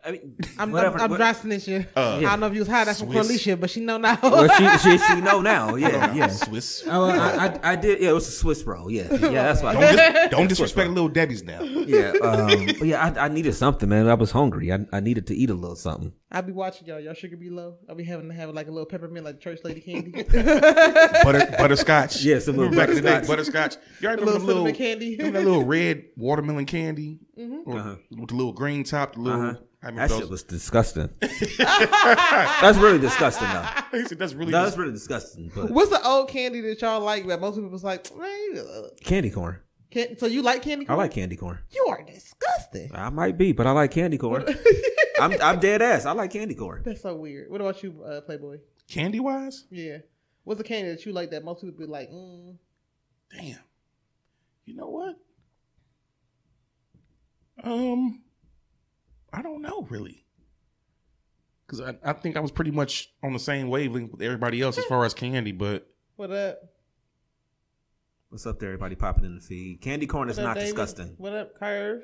I mean, I'm, whatever. I'm, I'm what- dry snitching. Uh, I don't know if you was high that from Swiss. Corlicia, but she know now. well, she, she she know now. [LAUGHS] Yeah, yeah. Swiss. Oh, I, I, I did. Yeah, it was a Swiss roll. Yeah, yeah. That's why. Don't, dis- [LAUGHS] don't disrespect little Debbie's now. Yeah, [LAUGHS] um, yeah, I, I needed something, man. I was hungry. I, I needed to eat a little something. I be watching y'all. Y'all sugar be low. I be having to have like a little peppermint, like church lady candy. Butter, butterscotch. Yeah, some little Back in the day, butterscotch. butterscotch. Y'all A remember little the little, candy. remember that little red watermelon candy? Or Uh-huh. With the little green top, the little. Uh-huh. I remember That those. shit was disgusting. That's really disgusting, though. [LAUGHS] Said, That's really. No, that's really disgusting. But What's the old candy that y'all like that most people was like, man, candy corn. can- so you like candy corn? I like candy corn. You are disgusting. I might be, but I like candy corn. [LAUGHS] I'm I'm dead ass. I like candy corn. That's so weird. What about you, uh, Playboy? candy wise? Yeah. What's the candy that you like that most people be like, mm, Damn. You know what? Um, I don't know really. Because I, I think I was pretty much on the same wavelength with everybody else as far as candy, but what up? What's up there, everybody popping in the feed? Candy corn is up, not David? disgusting. What up, Curve?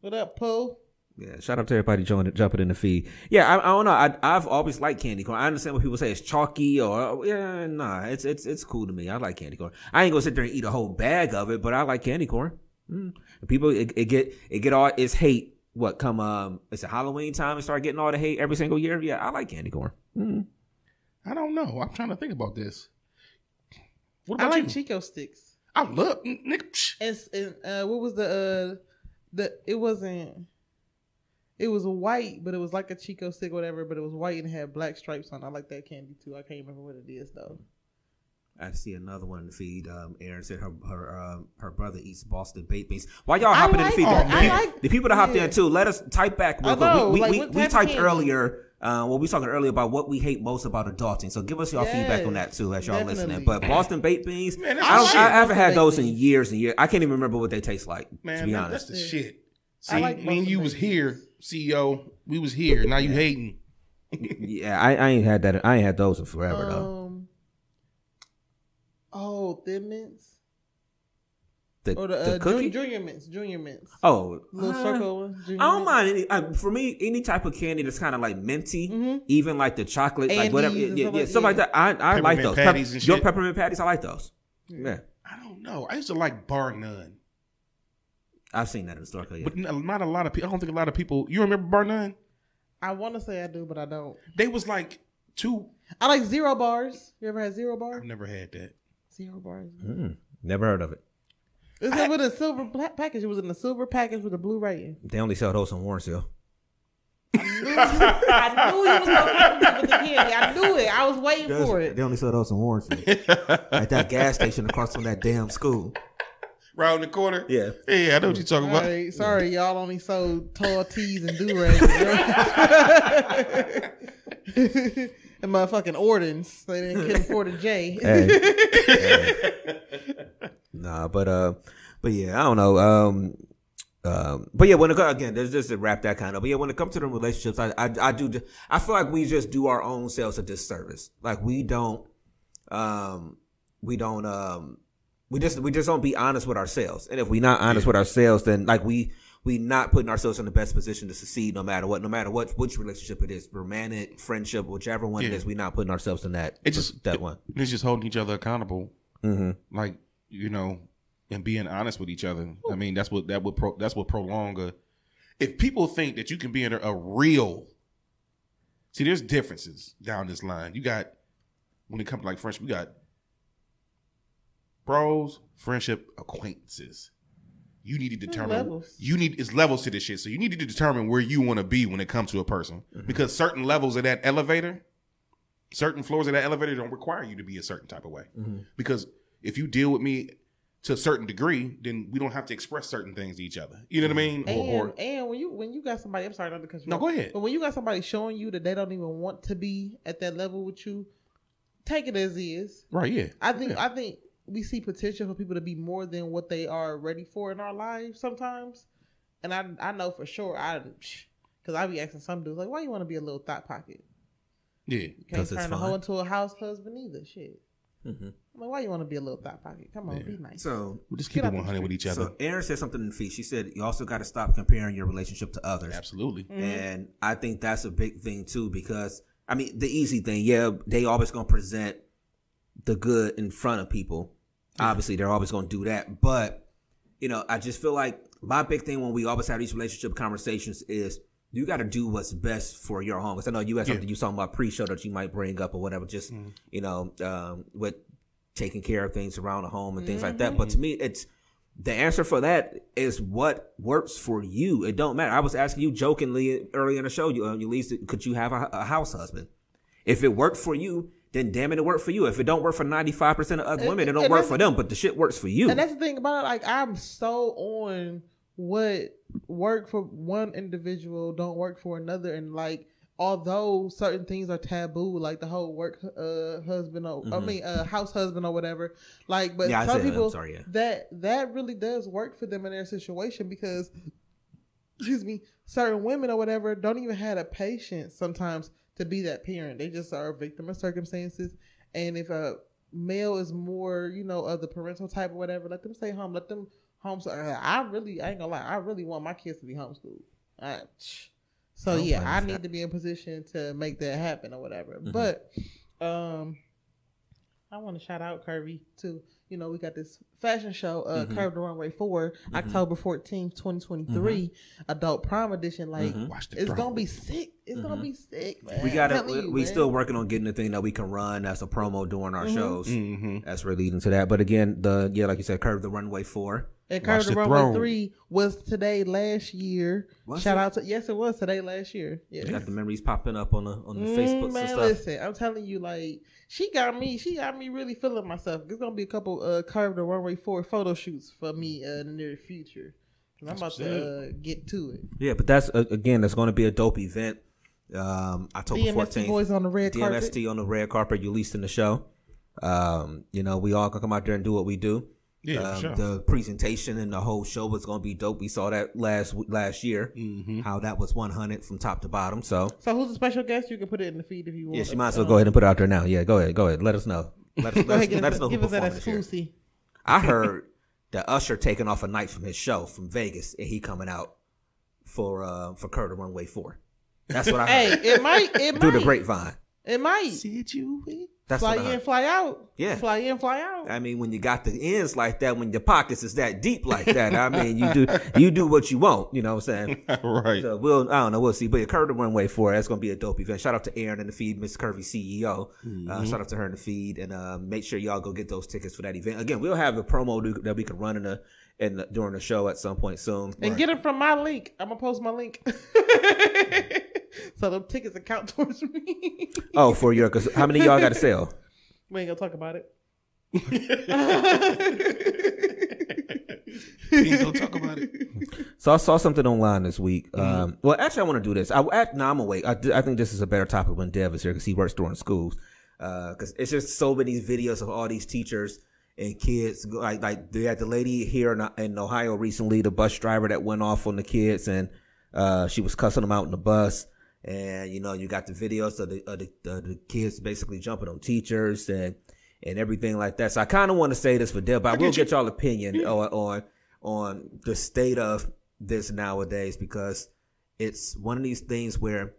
What up, Pooh? Yeah, shout out to everybody joining, jumping in the feed. Yeah, I, I don't know. I, I've always liked candy corn. I understand what people say it's chalky or yeah, nah. It's it's it's cool to me. I like candy corn. I ain't gonna sit there and eat a whole bag of it, but I like candy corn. Mm. People, it, it get it get all its hate. What come um? It's a Halloween time and start getting all the hate every single year. Yeah, I like candy corn. Mm. I don't know. I'm trying to think about this. What I like you? Chick-O-Sticks. I love nigga. psh. And, and uh, what was the uh, the? It wasn't. It was white, but it was like a Chick-O-Stick, whatever. But it was white and had black stripes on. I like that candy too. I can't remember what it is though. I see another one in the feed. Um, Aaron said her her um, her brother eats Boston baked beans. Why y'all hopping like- in the feed? I the, people, like- the people that hopped yeah. in too. Let us type back. Real quick. know, we like, we, what we typed candy? earlier. Uh, well, we talking earlier about what we hate most about adulting. So give us y'all feedback on that too as y'all definitely. listening. But Boston baked beans, Man, that's I don't. shit. I haven't had Boston those in years and years. I can't even remember what they taste like. Man, to be that- honest, that's the shit. I See, like me and you was here, CEO. We was here. Now you hating. [LAUGHS] yeah, I, I ain't had that. I ain't had those in forever though. Thin mints The, or the, the uh, cookie. junior, junior mints, junior mints, oh, little uh, circle one. I don't mints. mind any. Uh, for me, any type of candy that's kind of like minty, Mhm. even like the chocolate, like whatever, yeah, and yeah, stuff yeah, like- stuff like that. I, I like those. patties and Your peppermint patties, I like those. Yeah, I don't know. I used to like bar none, I've seen that in the store. Yeah. but not a lot of people. I don't think a lot of people. You remember bar none? I want to say I do, but I don't. They was like two. I like zero bars. You ever had zero bar? I've never had that. Zero bars. Mm, never heard of it. It was with a silver pla- package. It was in a silver package with a blue writing. They only sell those in Warrensville. I knew you was gonna come up with the candy. I knew it. I was waiting for it. They only sell those in Warrensville. [LAUGHS] At that gas station across from that damn school. Round the corner. Yeah. Yeah, I know what you're talking about. Sorry, sorry, y'all only sold tall tees and do rags. [LAUGHS] [LAUGHS] and motherfucking Ordens. They didn't couldn't afford a J. Hey. nah, but uh, but yeah, I don't know. Um, um, but yeah, when it co- again, there's just to wrap that kind of. But yeah, when it comes to the relationships, I, I I do I feel like we just do our own selves a disservice. Like we don't, um, we don't um, we just we just don't be honest with ourselves. And if we not honest with ourselves, then like we we not putting ourselves in the best position to succeed, no matter what, no matter what which relationship it is, romantic, friendship, whichever one it Yeah. is, we not putting ourselves in that it's just that it- one. It's just holding each other accountable, Mm-hmm. like you know, and being honest with each other. I mean, that's what that would pro, that's what prolong a. If people think that you can be in a, a real See, there's differences down this line. You got when it comes to like friendship, we got bros, friendship, acquaintances. You need to determine levels. you need it's levels to this shit. So you need to determine where you want to be when it comes to a person. Mm-hmm. Because certain levels of that elevator, certain floors of that elevator don't require you to be a certain type of way. Mm-hmm. Because if you deal with me to a certain degree, then we don't have to express certain things to each other. You know what I mean? And, Or, or and when you when you got somebody, I'm sorry, not to cut you No, go ahead. But when you got somebody showing you that they don't even want to be at that level with you, take it as is. right, yeah. I think Yeah. I think we see potential for people to be more than what they are ready for in our lives sometimes. And I I know for sure I because I be asking some dudes like, why you want to be a little thought pocket? Yeah. You can't 'Cause it's turn a fun. hoe into a house husband either. Shit. Mhm. I'm like, why you want to be a little thought pocket? Come on, be nice. So, We'll just Get keep it 100 with each other. so Aaron said something in the feed. She said you also got to stop comparing your relationship to others. Absolutely. Mm-hmm. And I think that's a big thing too, because I mean, the easy thing, yeah, they always gonna present the good in front of people. Obviously, they're always gonna do that. But you know, I just feel like my big thing when we always have these relationship conversations is you got to do what's best for your home. Because I know you had something you talking about pre-show that you might bring up or whatever. Just you know, um, with taking care of things around the home and things like that. But to me, it's the answer for that is what works for you. It don't matter. I was asking you jokingly earlier in the show, you, uh, Eulise, could you have a, a house husband? If it worked for you, then damn it, it worked for you. If it don't work for ninety five percent of other And- women, it don't work for them. But the shit works for you. And that's the thing about it. Like I'm so on what work for one individual don't work for another, and like although certain things are taboo, like the whole work uh husband or I mean uh house husband or whatever. Like, but Mm-hmm. Yeah, some said people sorry, yeah. that that really does work for them in their situation because excuse me, certain women or whatever don't even have a patience sometimes to be that parent. They just are a victim of circumstances. And if a male is more, you know, of the parental type or whatever, let them stay home. Let them homeschool. I really, I ain't gonna lie, I really want my kids to be homeschooled. I, so yeah, I need to be in position to make that happen or whatever. Mm-hmm. But um I want to shout out Curvy too. You know, we got this fashion show, uh, Mm-hmm. Curve the Runway 4, October 14th, 2023, adult prom edition. Like, Watch the it's gonna be sick. It's gonna be sick, man. Mm-hmm. we got telling to we man. still working on getting the thing that we can run as a promo during our shows. Mm-hmm. That's really leading to that. But again, the yeah, like you said, curve the runway four. And Watch Curve the the Runway throne. 3 was today last year. Was Shout it? out to, yes, it was today last year. Yeah. Got the memories popping up on the on the Mm, Facebooks man, and stuff. listen, I'm telling you, like she got me, she got me really feeling myself. There's gonna be a couple uh curved the runway four photo shoots for me uh, in the near future. I'm about what's to uh, get to it. Yeah, but that's uh, again, that's going to be a dope event. Um, October DMST fourteenth. boys on the red carpet. DMST on the red carpet, Eulise in the show. Um, you know, we all gonna come out there and do what we do. Yeah, um, sure. The presentation and the whole show was gonna be dope. We saw that last last year, Mm-hmm. how that was one hundred from top to bottom. So So who's a special guest? You can put it in the feed if you want. yeah, she might as well go ahead and put it out there now. Yeah, go ahead, go ahead. Let us know. Let us, [LAUGHS] Go let us, ahead, give, let us us, know who give us that performed this exclusive. I [LAUGHS] heard that Usher taking off a night from his show from Vegas, and he coming out for uh for Curve the Runway Four. That's what I heard. Hey, it might, it through the grapevine. it might. Did you? win? That's fly in, fly out. Yeah. fly in, fly out. I mean, when you got the ends like that, when your pockets is that deep like that, I mean, you do [LAUGHS] you do what you want. You know what I'm saying? [LAUGHS] right. So we'll I don't know we'll see, but Curve the Runway Four that's gonna be a dope event. Shout out to Aaron in the feed, Miss Curvy CEO. Uh, shout out to her in the feed, and uh, make sure y'all go get those tickets for that event. Again, we'll have a promo that we can run in the in the, during the show at some point soon. and get it from my link. I'm gonna post my link. [LAUGHS] [LAUGHS] so the tickets account [LAUGHS] towards me. Oh, for your because how many y'all got to sell? [LAUGHS] we ain't gonna talk about it. We ain't gonna talk about it. So I saw something online this week. Um, well, actually, I want to do this. I, I no, I'm gonna. I, I think this is a better topic when Dev is here because he works during schools. Because it's just so many videos of all these teachers and kids. Like like they had the lady here in, in Ohio recently, the bus driver that went off on the kids and uh, she was cussing them out in the bus. And you know, you got the videos of the of the, the kids basically jumping on teachers and and everything like that. So I kind of want to say this for Dev, but I will get y'all opinion on on on the state of this nowadays because it's one of these things where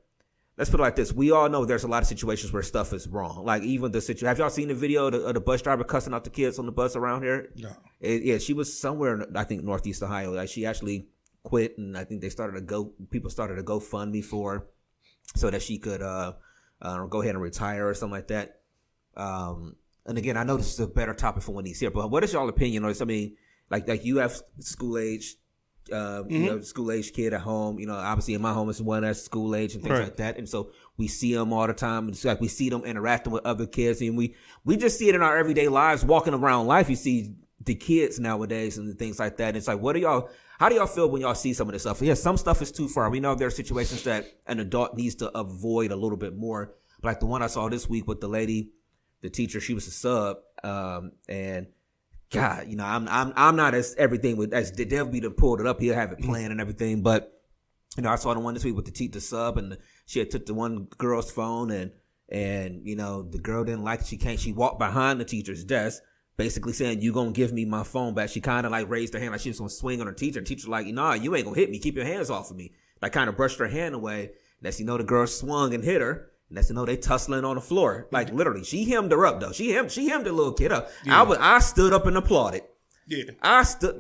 let's put it like this: we all know there's a lot of situations where stuff is wrong. Like even the situation. Have y'all seen the video of the, of the bus driver cussing out the kids on the bus around here? No. It- yeah, she was somewhere in I think Northeast Ohio. Like she actually quit, and I think they started a go. People started a GoFundMe for, her so that she could uh uh, go ahead and retire or something like that. Um, and again, I know this is a better topic for when he's here, but what is y'all opinion on this? I mean, like like you have school age, uh, you know, school age kid at home. You know, obviously in my home is one that's school age and things Right. like that, and so we see them all the time. It's like we see them interacting with other kids, and we we just see it in our everyday lives, walking around life. You see the kids nowadays and things like that. And it's like, what are y'all? How do y'all feel when y'all see some of this stuff? Yeah, some stuff is too far. We know there are situations that an adult needs to avoid a little bit more. But Like the one I saw this week with the lady, the teacher, she was a sub, um, and God, you know, I'm I'm I'm not as everything with as the Dev be to pulled it up. He'll have it planned and everything, but you know, I saw the one this week with the teacher sub, and the, she had took the one girl's phone, and and you know, the girl didn't like it. She can't. She walked behind the teacher's desk, basically saying, "You gonna give me my phone back?" She kind of like raised her hand like she was gonna swing on her teacher. And teacher like, "Nah, you ain't gonna hit me. Keep your hands off of me." Like kind of brushed her hand away. Next, you know, the girl swung and hit her. Next, you know, they tussling on the floor. Like literally, she hemmed her up though. She hemmed she hemmed the little kid up. I was I stood up and applauded. Yeah. I stood.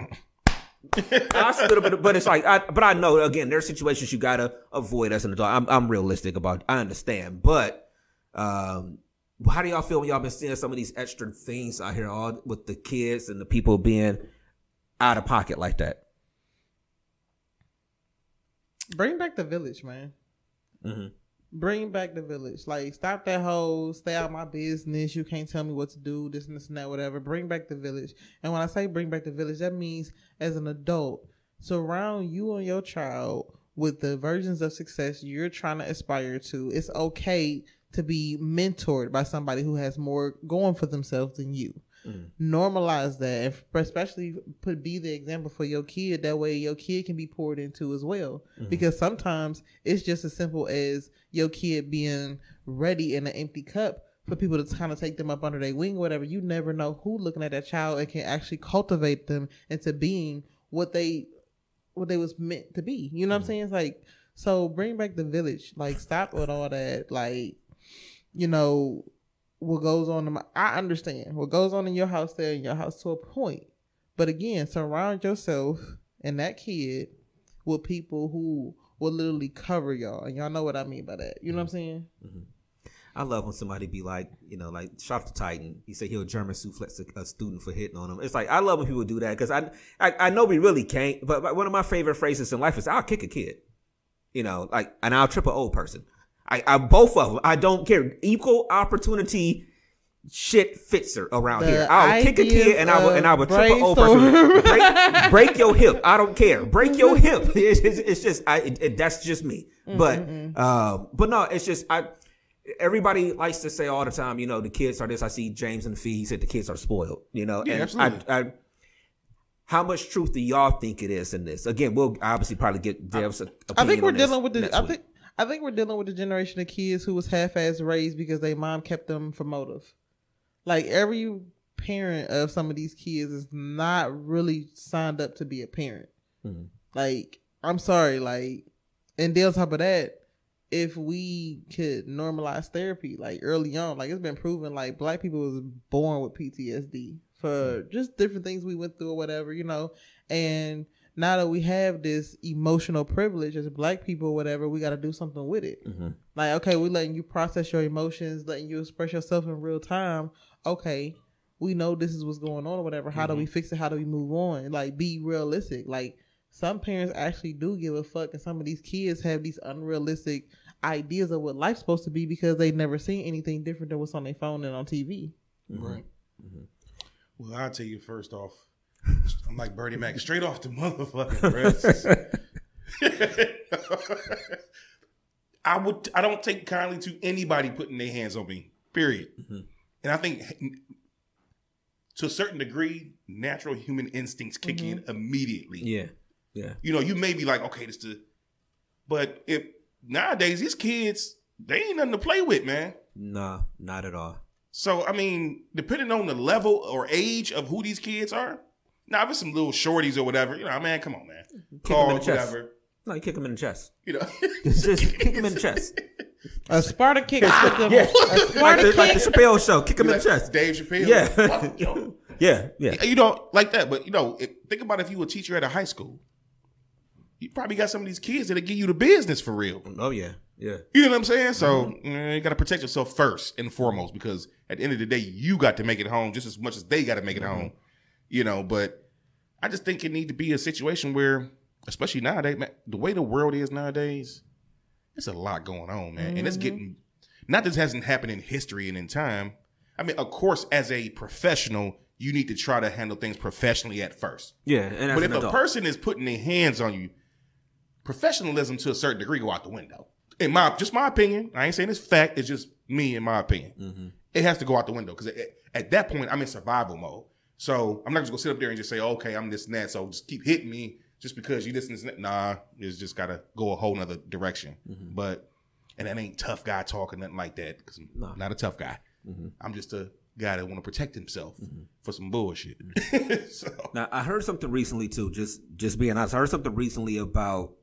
I stood up, but it's like, I, but I know again, there's situations you gotta avoid as an adult. I'm, I'm realistic about. I understand, but um, how do y'all feel when y'all been seeing some of these extra things out here, all with the kids and the people being out of pocket like that? Bring back the village, man. Mhm. Bring back the village. Like, stop that whole stay out my business. You can't tell me what to do, this and this and that, whatever. Bring back the village. And when I say bring back the village, that means as an adult, surround you and your child with the versions of success you're trying to aspire to. It's okay to be mentored by somebody who has more going for themselves than you. Mm. Normalize that and especially put be the example for your kid. That way your kid can be poured into as well. Mm-hmm. Because sometimes it's just as simple as your kid being ready in an empty cup for people to kind of take them up under their wing or whatever. You never know who looking at that child and can actually cultivate them into being what they what they was meant to be. You know what i'm mm-hmm. saying? It's like so bring back the village. Like stop with all that like you know what goes on in my I understand what goes on in your house there in your house to a point. But again, surround yourself and that kid with people who will literally cover y'all. And y'all know what I mean by that. You know what I'm saying? Mm-hmm. I love when somebody be like, you know, like shout out to Titan. He said he'll German suplex a, a student for hitting on him. It's like I love when people do that because I, I I know we really can't. But, but one of my favorite phrases in life is I'll kick a kid. You know, like and I'll trip an old person. I, I both of them. I don't care. Equal opportunity shit fits her around The here. I'll kick a kid and I will and I will trip an old person. break, [LAUGHS] break your hip. I don't care. Break your hip. [LAUGHS] It's, it's, it's just I. It, it- that's just me. But um, but no, it's just I. Everybody likes to say all the time, you know, the kids are this. I see James and the feed. Said the kids are spoiled. You know, Yeah, and absolutely. I, I, how much truth do y'all think it is in this? Again, we'll obviously probably get Dev's opinion I think we're on dealing with the next I week. I think we're dealing with a generation of kids who was half ass raised because their mom kept them for motive. Like every parent of some of these kids is not really signed up to be a parent. Mhm. Like, I'm sorry, like and then on top of that, if we could normalize therapy like early on, like it's been proven like black people was born with PTSD for just different things we went through or whatever, you know. And now that we have this emotional privilege as black people or whatever, we gotta do something with it. Mhm. Like, okay, we're letting you process your emotions, letting you express yourself in real time. Okay, we know this is what's going on or whatever. How do mm-hmm. we fix it? How do we move on? Like, be realistic. Like, some parents actually do give a fuck, and some of these kids have these unrealistic ideas of what life's supposed to be because they've never seen anything different than what's on their phone and on TV. Mm-hmm. Right. Mm-hmm. Well, I'll tell you first off, I'm like Bernie Mac, straight off the motherfucking breast. [LAUGHS] I would. I don't take kindly to anybody putting their hands on me. Period. Mm-hmm. And I think, to a certain degree, natural human instincts kick in mm-hmm. immediately. Yeah, yeah. You know, you may be like, okay, this the, but if nowadays these kids, they ain't nothing to play with, man. Nah, not at all. So I mean, depending on the level or age of who these kids are, now if it's some little shorties or whatever, you know, man, come on, man, Kick him in call the chest. whatever, No, you kick him in the chest. you know. [LAUGHS] Just, just [LAUGHS] kick him in the chest. A Sparta kick put [LAUGHS] them. Yeah. A like, Sparta the, like the. Chappelle show. Kick him in the chest. Dave Chappelle, Yeah. Yo. Yeah, yeah. you don't know, like that. But you know, if, think about if you were a teacher at a high school, you probably got some of these kids that'll give you the business for real. Oh yeah. Yeah. You know what I'm saying? So eh, you got to protect yourself first and foremost because at the end of the day, you got to make it home just as much as they got to make it home. You know, but I just think it need to be a situation where, especially nowadays, man, the way the world is nowadays, it's a lot going on, man, and it's getting. Not this hasn't happened in history and in time. I mean, of course, as a professional, you need to try to handle things professionally at first. Yeah, and But if a person is putting their hands on you, professionalism to a certain degree go out the window. In my just my opinion, I ain't saying it's fact. It's just me in my opinion. Mm-hmm. It has to go out the window because at that point I'm in survival mode. So I'm not just gonna sit up there and just say, okay, I'm this and that. So just keep hitting me just because you this and this. and that. Nah, it's just gotta go a whole nother direction. Mm-hmm. But and that ain't tough guy talking nothing like that because I'm Nah. not a tough guy. Mm-hmm. I'm just a guy that want to protect himself for some bullshit. [LAUGHS] so Now I heard something recently too. Just just being honest, I heard something recently about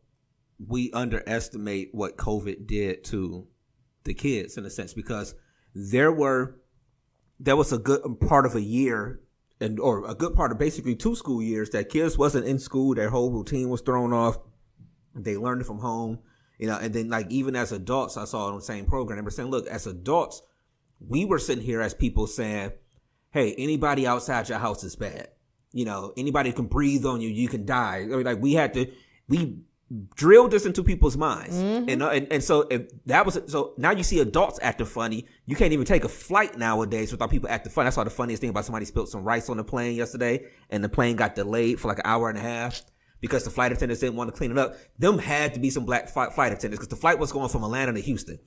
we underestimate what COVID did to the kids in a sense because there were there was a good part of a year and or a good part of basically two school years that kids wasn't in school. Their whole routine was thrown off. They learned it from home, you know. And then like even as adults, I saw on the same program. They were saying, look, as adults, we were sitting here as people saying, hey, anybody outside your house is bad. You know, anybody can breathe on you, you can die. I mean, like we had to, we drilled this into people's minds, and, uh, and and so if that was so now you see adults acting funny. You can't even take a flight nowadays without people acting funny. I saw the funniest thing about somebody spilled some rice on the plane yesterday, and the plane got delayed for like an hour and a half. Because the flight attendants didn't want to clean it up, them had to be some black flight flight attendants because the flight was going from Atlanta to Houston.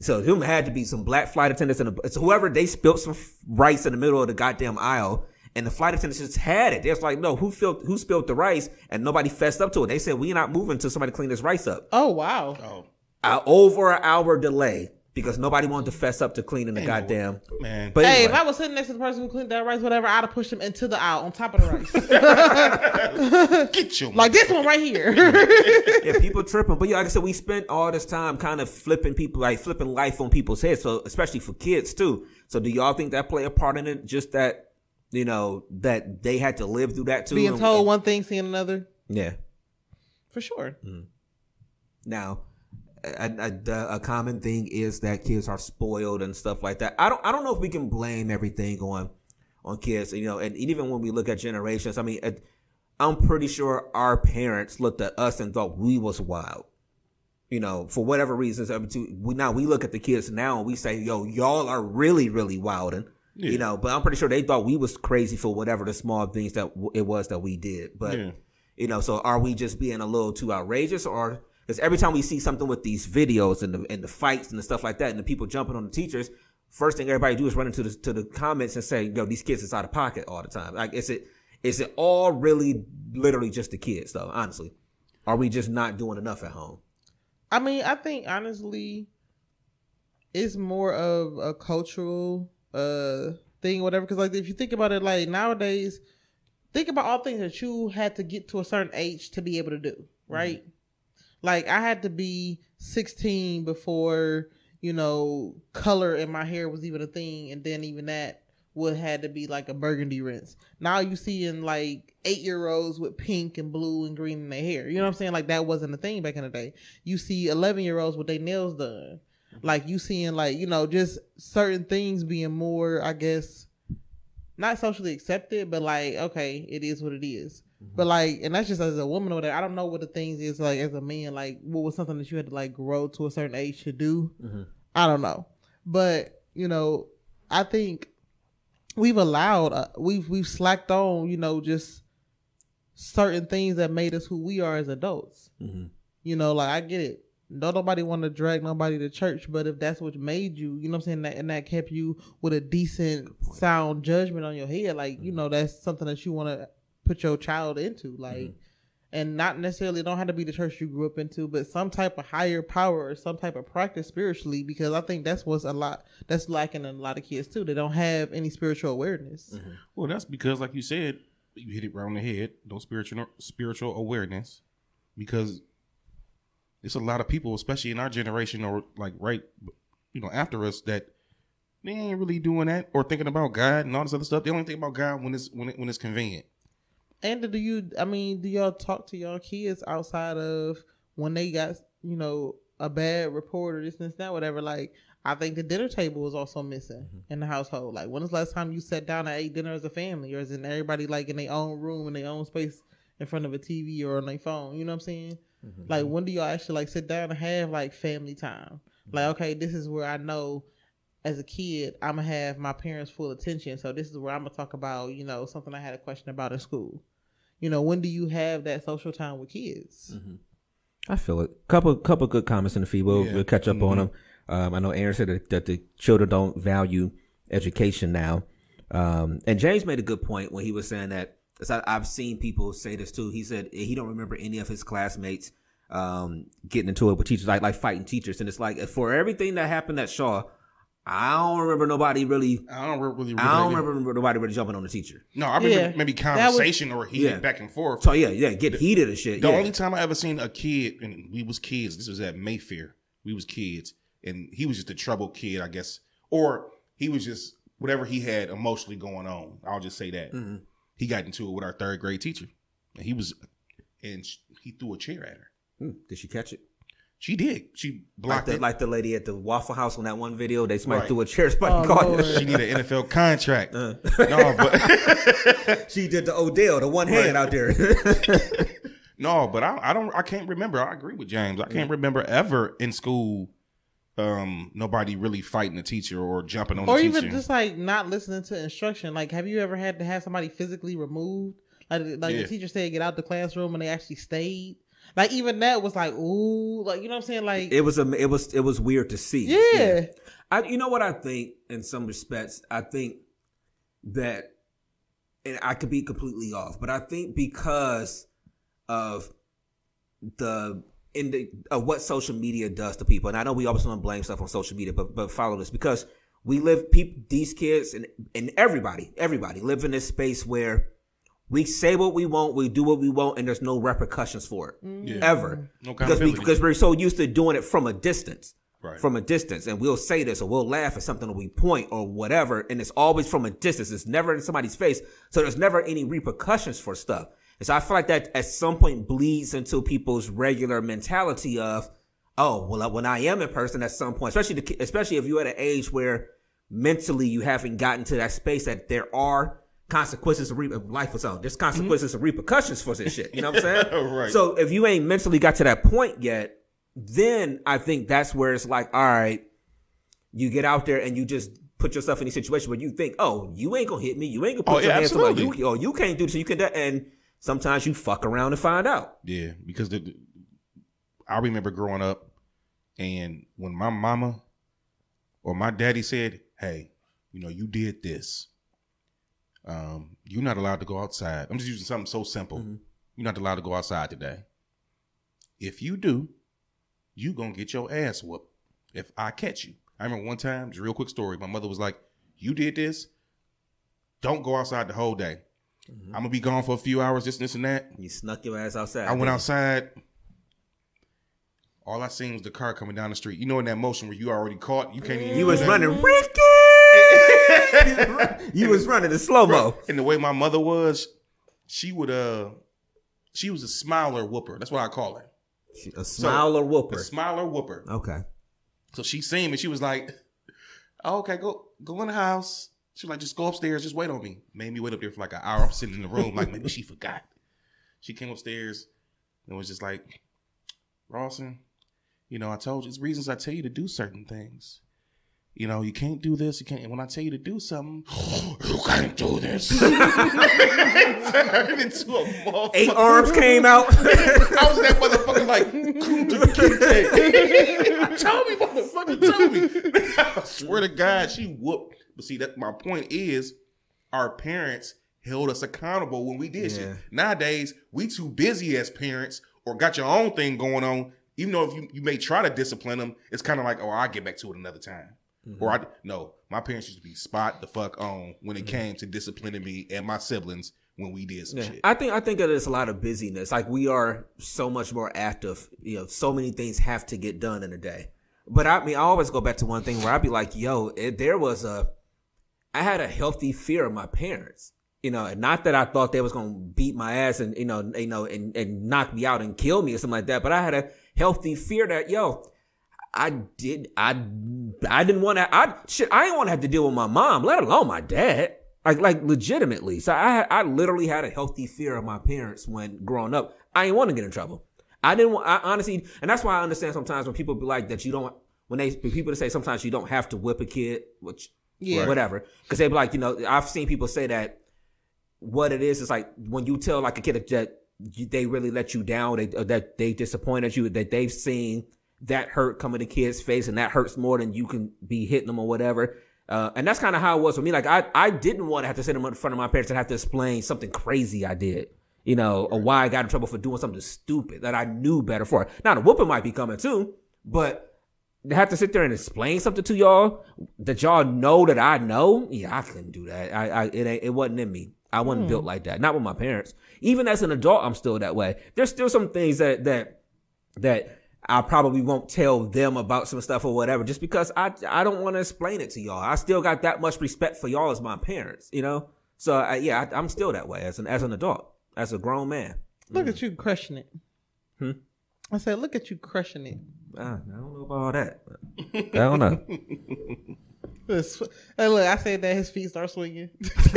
So them had to be some black flight attendants and a, so whoever they spilled some rice in the middle of the goddamn aisle, and the flight attendants just had it. They're just like, no, who filled, who spilled the rice, and nobody fessed up to it. They said we're not moving until somebody clean this rice up. Oh wow. oh Uh, over an hour delay because nobody wanted to fess up to cleaning the goddamn. man, But Hey, anyway, if I was sitting next to the person who cleaned that rice, whatever, I'd have pushed him into the aisle on top of the rice. [LAUGHS] get you. like this one right here. [LAUGHS] yeah, people tripping. But yeah, like I said, we spent all this time kind of flipping people, like flipping life on people's heads. So especially for kids too. So do y'all think that play a part in it? Just that, you know, that they had to live through that too. Being And- told and- one thing, seeing another. yeah. For sure. Mm. Now, a, a, a common thing is that kids are spoiled and stuff like that. I don't I don't know if we can blame everything on on kids. You know, and even when we look at generations, I mean, I'm pretty sure our parents looked at us and thought we was wild. You know, for whatever reasons, I mean, to- we now we look at the kids now and we say, "Yo, y'all are really, really wilding." You know, but I'm pretty sure they thought we was crazy for whatever the small things that w- it was that we did. But Yeah. you know, so are we just being a little too outrageous, or because every time we see something with these videos and the and the fights and the stuff like that, and the people jumping on the teachers, first thing everybody do is run into the to the comments and say, "Yo, these kids is out of pocket all the time." Like, is it is it all really literally just the kids though? Honestly, are we just not doing enough at home? I mean, I think honestly, it's more of a cultural uh thing, whatever. Because like, if you think about it, like nowadays, think about all things that you had to get to a certain age to be able to do, right? Like, I had to be sixteen before you know color in my hair was even a thing, and then even that would had to be like a burgundy rinse. Now you see in like eight year olds with pink and blue and green in their hair. You know what I'm saying? Like that wasn't a thing back in the day. You see eleven year olds with their nails done. Like you seeing like, you know, just certain things being more, I guess, not socially accepted, but like, okay, it is what it is. Mm-hmm. But like, and that's just as a woman or whatever. I don't know what the things is like as a man. Like, what was something that you had to like grow to a certain age to do? Mm-hmm. I don't know, but you know, I think we've allowed uh, we've we've slacked on you know just certain things that made us who we are as adults mm-hmm. you know like i get it don't nobody want to drag nobody to church but if that's what made you you know what i'm saying that, and that kept you with a decent sound judgment on your head like you mm-hmm. know that's something that you want to put your child into like mm-hmm. and not necessarily don't have to be the church you grew up into, but some type of higher power or some type of practice spiritually, because I think that's what's a lot that's lacking in a lot of kids too. They don't have any spiritual awareness. Mm-hmm. Well, that's because, like you said, you hit it right on the head. No spiritual spiritual awareness, because it's a lot of people, especially in our generation, or like right, you know, after us, that they ain't really doing that or thinking about God and all this other stuff. They only think about God when it's when it, when it's convenient. And do you? I mean, do y'all talk to y'all kids outside of when they got you know a bad report or this and that, whatever. Like I think the dinner table is also missing Mm-hmm. in the household. Like when was the last time you sat down and ate dinner as a family, or is it everybody like in their own room in their own space in front of a TV or on their phone? You know what I'm saying? Mm-hmm. Like when do y'all actually like sit down and have like family time? Like okay, this is where I know as a kid I'm gonna have my parents' full attention. So this is where I'm gonna talk about you know something I had a question about in school. You know when do you have that social time with kids? I feel it. Couple couple good comments in the feed. We'll, Yeah. we'll catch up on them. Um, I know Aaron said that, that the children don't value education now. Um, and James made a good point when he was saying that. 'Cause I, I've seen people say this too. He said he don't remember any of his classmates um, getting into it with teachers, like like fighting teachers. And it's like for everything that happened at Shaw, I don't remember nobody really. I don't re- really. I don't relate it. remember nobody really jumping on the teacher. No, I remember Yeah. maybe That was- conversation or he Yeah. back and forth. So yeah, yeah, get heated and shit. The yeah. only time I ever seen a kid, and we was kids. This was at Mayfair. We was kids, and he was just a troubled kid, I guess, or he was just whatever he had emotionally going on. I'll just say that Mm-hmm. He got into it with our third grade teacher, and he was, and sh- he threw a chair at her. Hmm, did she catch it? She did. She Like blocked the, it. like the lady at the Waffle House on that one video, they somebody Right. threw a chair, somebody Oh, caught Lord. she need an NFL contract. Uh. No, but [LAUGHS] She did the Odell, the one hand out there. [LAUGHS] No, but I, I don't. I can't remember. I agree with James. I can't remember ever in school, um, nobody really fighting a teacher or jumping on or the even just like not listening to instruction. Like, have you ever had to have somebody physically removed? Like, like Yeah. the teacher said, get out the classroom, and they actually stayed. Like, even that was like, ooh, like you know what I'm saying? Like, it was a, it was it was weird to see. yeah, I, you know what I think in some respects, I think that, and I could be completely off, but I think because of the in the of what social media does to people, and I know we always want to blame stuff on social media, but but follow this. Because we live people these kids and and everybody everybody live in this space where we say what we want, we do what we want, and there's no repercussions for it. Mm. Yeah. ever. No because we because we're so used to doing it from a distance. Right. from a distance. And we'll say this or we'll laugh at something or we point or whatever and it's always from a distance. It's never in somebody's face. So there's never any repercussions for stuff and so i feel like that at some point bleeds into people's regular mentality of oh well when i am in person at some point especially the, especially if you're at an age where mentally you haven't gotten to that space that there are consequences of re- life was on. There's mm-hmm. consequences and repercussions for this shit. You know what i'm saying? [LAUGHS] Right. so if you ain't mentally got to that point yet then I think that's where it's like, all right, you get out there and you just put yourself in a situation where you think, oh, you ain't gonna hit me, you ain't gonna oh, put Oh, your yeah, hands absolutely. you, oh, you can't do this, you can do, and sometimes you fuck around and find out. Yeah, because the, I remember growing up, and when my mama or my daddy said, "Hey, you know, you did this. Um, you're not allowed to go outside." I'm just using something so simple. You're not allowed to go outside today. If you do, you gonna get your ass whooped. If I catch you, I remember one time, just a real quick story. My mother was like, "You did this. Don't go outside the whole day. I'm gonna be gone for a few hours. This, this, and that." You snuck your ass outside. I went didn't outside. All I seen was the car coming down the street. You know, in that motion where you already caught, you can't even. You You was that. running, [LAUGHS] Ricky. you was running in slow mo. And the way my mother was, she would uh, she was a smiler whooper. That's what I call her. A smile whooper. A smiler whooper. Okay. So she seen me. She was like, oh, "Okay, go go in the house." She was like, "Just go upstairs. Just wait on me." Made me wait up there for like an hour. I'm sitting in the room, like maybe she forgot. She came upstairs and was just like, "Rawson, you know, I told you. It's reasons I tell you to do certain things. You know, you can't do this. You can't. And when I tell you to do something, [GASPS] you can't do this." [LAUGHS] Turned into a motherfucker. Eight arms came out. [LAUGHS] I was that motherfucker like, [LAUGHS] tell me, motherfucker, tell me. I swear to God, she whooped. But see, that my point is, our parents held us accountable when we did Yeah. shit. Nowadays, we too busy as parents or got your own thing going on. Even though if you, you may try to discipline them, it's kind of like, oh, I'll get back to it another time. Mm-hmm. Or I no, my parents used to be spot the fuck on when it mm-hmm. came to disciplining me and my siblings when we did some Yeah. shit. I think I think that it's a lot of busyness. Like we are so much more active. You know, so many things have to get done in a day. But I mean, I always go back to one thing where I'd be like, "Yo, it, there was a, I had a healthy fear of my parents. You know, and not that I thought they was gonna beat my ass and you know, you know, and and knock me out and kill me or something like that. But I had a healthy fear that yo, I did. I I didn't want to. I shit. I didn't want to have to deal with my mom, let alone my dad. Like like legitimately. So I I literally had a healthy fear of my parents when growing up. I didn't want to get in trouble. I didn't want. I honestly, and that's why I understand sometimes when people be like that. You don't when they people say sometimes you don't have to whip a kid, which Yeah. whatever, because they be like you know I've seen people say that what it is is like when you tell like a kid that they really let you down, they, that they disappointed you, that they've seen that hurt come in the kid's face, and that hurts more than you can be hitting them or whatever. Uh, and that's kind of how it was for me. Like I, I didn't want to have to sit in front of my parents and have to explain something crazy I did, you know, or why I got in trouble for doing something stupid that I knew better for. Now the whooping might be coming too, but to have to sit there and explain something to y'all that y'all know that I know, yeah, I couldn't do that. I, I it ain't, it wasn't in me. I wasn't built like that. Not with my parents. Even as an adult, I'm still that way. There's still some things that that that I probably won't tell them about some stuff or whatever, just because I I don't want to explain it to y'all. I still got that much respect for y'all as my parents, you know. So I, yeah, I, I'm still that way as an as an adult, as a grown man. Look at you crushing it. Hmm? I said, look at you crushing it. I don't know about all that. [LAUGHS] I don't know. Hey, look, I said that his feet start swinging. [LAUGHS]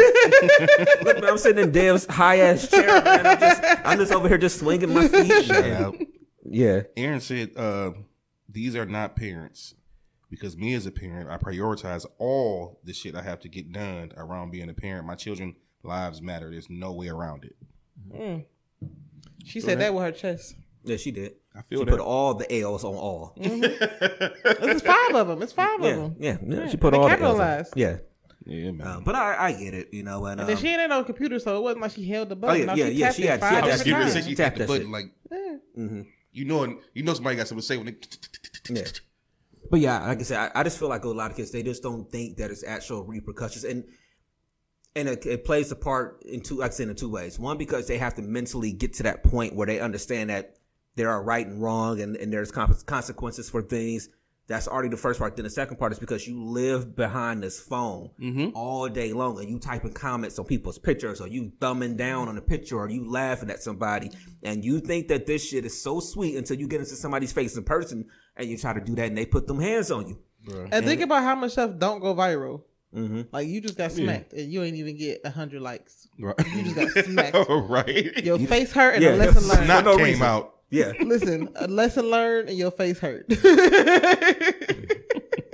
Look, man, I'm sitting in Dev's high ass chair, man. I'm just, I'm just over here just swinging my feet. Shout man. Yeah. Aaron said, uh, "These are not parents." Because me as a parent, I prioritize all the shit I have to get done around being a parent. My children' lives matter. There's no way around it. She said that with her chest. Yeah, she did. I feel She feel put all the L's on all. [LAUGHS] It's five of them. It's five of Yeah, them. yeah, yeah. She put they all the L's on. capitalized. Yeah. yeah, man. Um, but I, I get it, you know. And, And then um, she ain't had no computer, so it wasn't like she held the button. Oh, button. yeah, No, yeah, she yeah, she it had- she five had I was that different giving shit. say times. she Tap tapped the button shit. like Yeah. you know. You know somebody got something to say when they. Yeah. But yeah, like I said, I, I just feel like a lot of kids they just don't think that it's actual repercussions, and and it, it plays a part in two, like I said, in two ways. One, because they have to mentally get to that point where they understand that there are right and wrong, and, and there's consequences for things. That's already the first part. Then the second part is because you live behind this phone all day long, and you typing comments on people's pictures, or you thumbing down on a picture, or you laughing at somebody, and you think that this shit is so sweet until you get into somebody's face in person, and you try to do that, and they put them hands on you. And think about how much stuff don't go viral. Mm-hmm. Like you just got smacked, and you ain't even get a hundred likes. Right. You just got [LAUGHS] smacked. right. Your face hurt and Yeah. a lesson learned. Snot no came reason. out. Yeah. [LAUGHS] Listen, a lesson learned and your face hurt. [LAUGHS]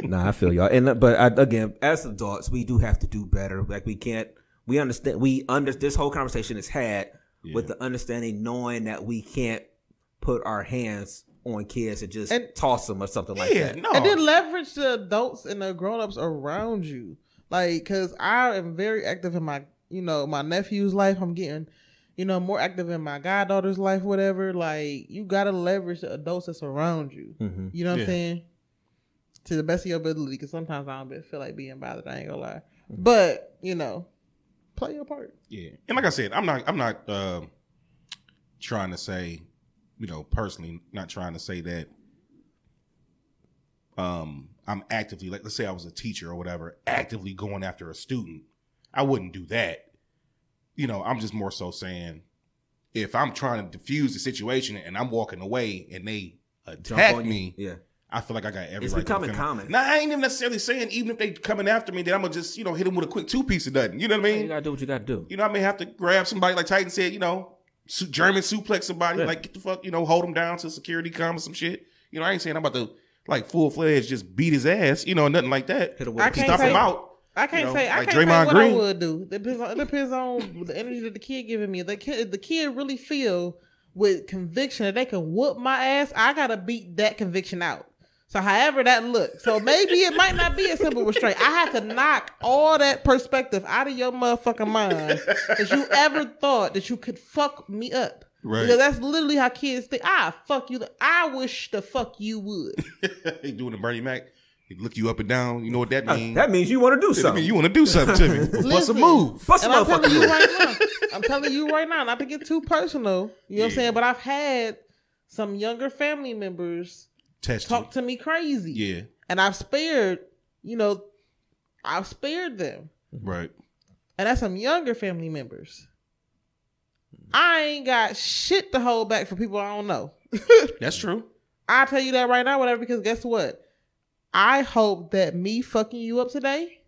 Nah, I feel y'all. And uh, but I, again, as adults, we do have to do better. Like we can't. We understand. We under this whole conversation is had with the understanding, knowing that we can't put our hands on kids and just And- toss them or something like that. no. and then leverage the adults and the grown-ups around you like because i am very active in my you know my nephew's life i'm getting you know more active in my goddaughter's life whatever like you gotta leverage the adults that's around you Mhm. you know what Yeah. i'm saying to the best of your ability because sometimes i don't feel like being bothered i ain't gonna lie but you know play your part Yeah, and like I said, I'm not. I'm not uh, trying to say, you know, personally, not trying to say that. Um, I'm actively like, let's say I was a teacher or whatever, actively going after a student. I wouldn't do that. You know, I'm just more so saying, if I'm trying to defuse the situation and I'm walking away and they attack me, Yeah. I feel like I got every It's right to becoming defend common. Nah, I ain't even necessarily saying even if they coming after me, then I'm gonna just you know hit them with a quick two piece of nothing. You know what I mean? You gotta do what you gotta do. You know, I may have to grab somebody like Titan said, you know, su- German suplex somebody, Yeah. like get the fuck, you know, hold him down to security come or some shit. You know, I ain't saying I'm about to like full fledged just beat his ass, you know, nothing like that. Hit him with I a can't Stop say- him out. I can't You know, say I like can't say what Green. I would do. It depends on, it depends on the energy that the kid giving me. The kid, the kid really feel with conviction that they can whoop my ass. I gotta beat that conviction out. So however that looks, so maybe it might not be a simple restraint. I have to knock all that perspective out of your motherfucking mind that you ever thought that you could fuck me up. Right. Because that's literally how kids think. Ah, fuck you. I wish the fuck you would. [LAUGHS] he doing the Bernie Mac. He look you up and down. You know what that Uh, means? that means you want to do That something. mean you want to do something to me. [LAUGHS] Bust a move. Bust a And I'm telling you move. right now. I'm telling you right now, not to get too personal. You know what I'm saying? But I've had some younger family members Test talk you. to me crazy. Yeah, And I've spared, you know, I've spared them. right. And that's some younger family members. I ain't got shit to hold back for people I don't know. [LAUGHS] That's true. I tell you that right now, whatever. Because guess what? I hope that me fucking you up today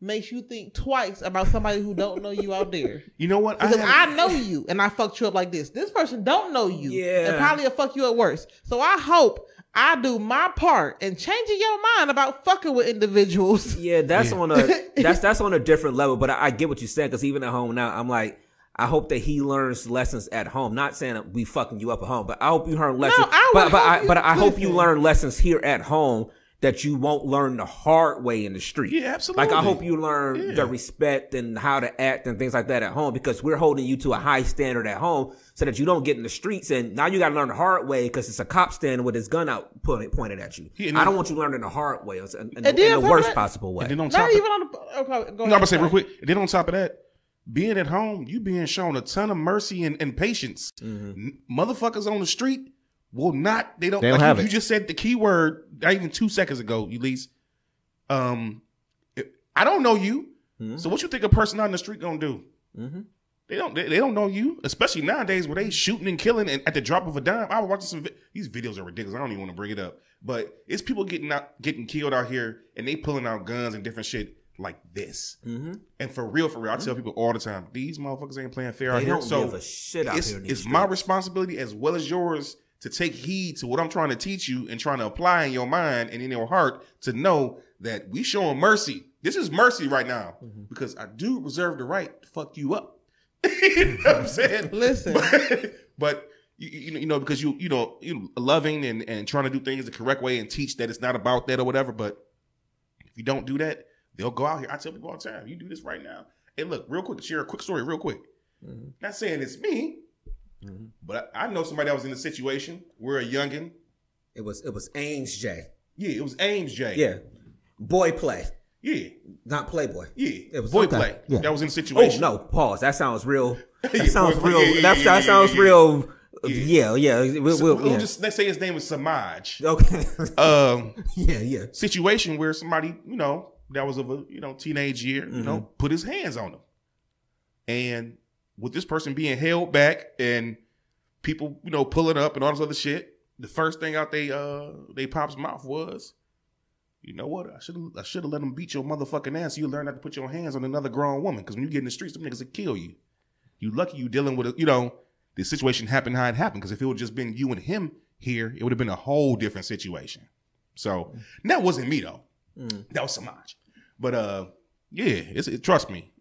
makes you think twice about somebody who don't know you out there. [LAUGHS] You know what? Because had- I, know you and I fucked you up like this. This person don't know you. Yeah. And probably will fuck you up worse. So I hope I do my part in changing your mind about fucking with individuals. [LAUGHS] Yeah, that's on a [LAUGHS] that's that's on a different level. But I, I get what you said because even at home now, I'm like, I hope that he learns lessons at home. Not saying that we fucking you up at home, but I hope you learn lessons. No, I but would but I but I hope you learn lessons here at home that you won't learn the hard way in the street. Yeah, absolutely. Like I hope you learn Yeah. the respect and how to act and things like that at home because we're holding you to a high standard at home so that you don't get in the streets and now you got to learn the hard way because it's a cop standing with his gun out pointed, pointed at you. Yeah, and I don't want you learning the hard way in, in, in, And then in the on top of worst that- possible way. and then on top Not of, even on the. Okay, go no, I'm ahead, gonna say real quick. And then on top of that, being at home, you being shown a ton of mercy and, and patience. Mm-hmm. N- Motherfuckers on the street will not. They don't. They don't like have you, it. you just said the key word not even two seconds ago. Ulysses. Um, I don't know you. Hmm? So what you think a person out in the street gonna do? Mm-hmm. They don't. They, they don't know you, especially nowadays where they shooting and killing and at the drop of a dime. I was watching some. Vi- these videos are ridiculous. I don't even want to bring it up, but it's people getting out, getting killed out here, and they pulling out guns and different shit like this. Mm-hmm. And for real, for real, I mm-hmm. tell people all the time, these motherfuckers ain't playing fair out They here. don't So give a shit out it's, here in these it's my responsibility as well as yours to take heed to what I'm trying to teach you and trying to apply in your mind and in your heart to know that we showing mercy. This is mercy right now Mm-hmm. because I do reserve the right to fuck you up. [LAUGHS] you know what I'm [LAUGHS] saying? Listen. but, [LAUGHS] but you, you know, you know, because you, you know, you loving and, and trying to do things the correct way and teach that it's not about that or whatever. But if you don't do that, they'll go out here. I tell people all the time, you do this right now. Hey, look, real quick, share a quick story, real quick. Not saying it's me, but I, I know somebody that was in a situation We're a youngin, It was it was Ames J. yeah, it was Ames J. Yeah, boy play, yeah, not Playboy. yeah. It was boy okay. play. Yeah. That was in a Oh situation. no, pause. That sounds real. [LAUGHS] That Yeah, sounds boy real. Yeah, yeah, that, that sounds real. Yeah, yeah. We'll, So we'll, we'll just let's say his name was Samaj. okay. [LAUGHS] Um, [LAUGHS] yeah, yeah. situation where somebody, you know, that was of a you know teenage year, you know, put his hands on him, and with this person being held back and people, you know, pulling up and all this other shit, the first thing out they uh they pop's mouth was, you know what? I should I should have let him beat your motherfucking ass. So you learn not to put your hands on another grown woman because when you get in the streets, them niggas will kill you. You lucky you dealing with a, you know the situation happened how it happened because if it would just been you and him here, it would have been a whole different situation. So that wasn't me though. That was Samaj. But uh, yeah, it's it, trust me.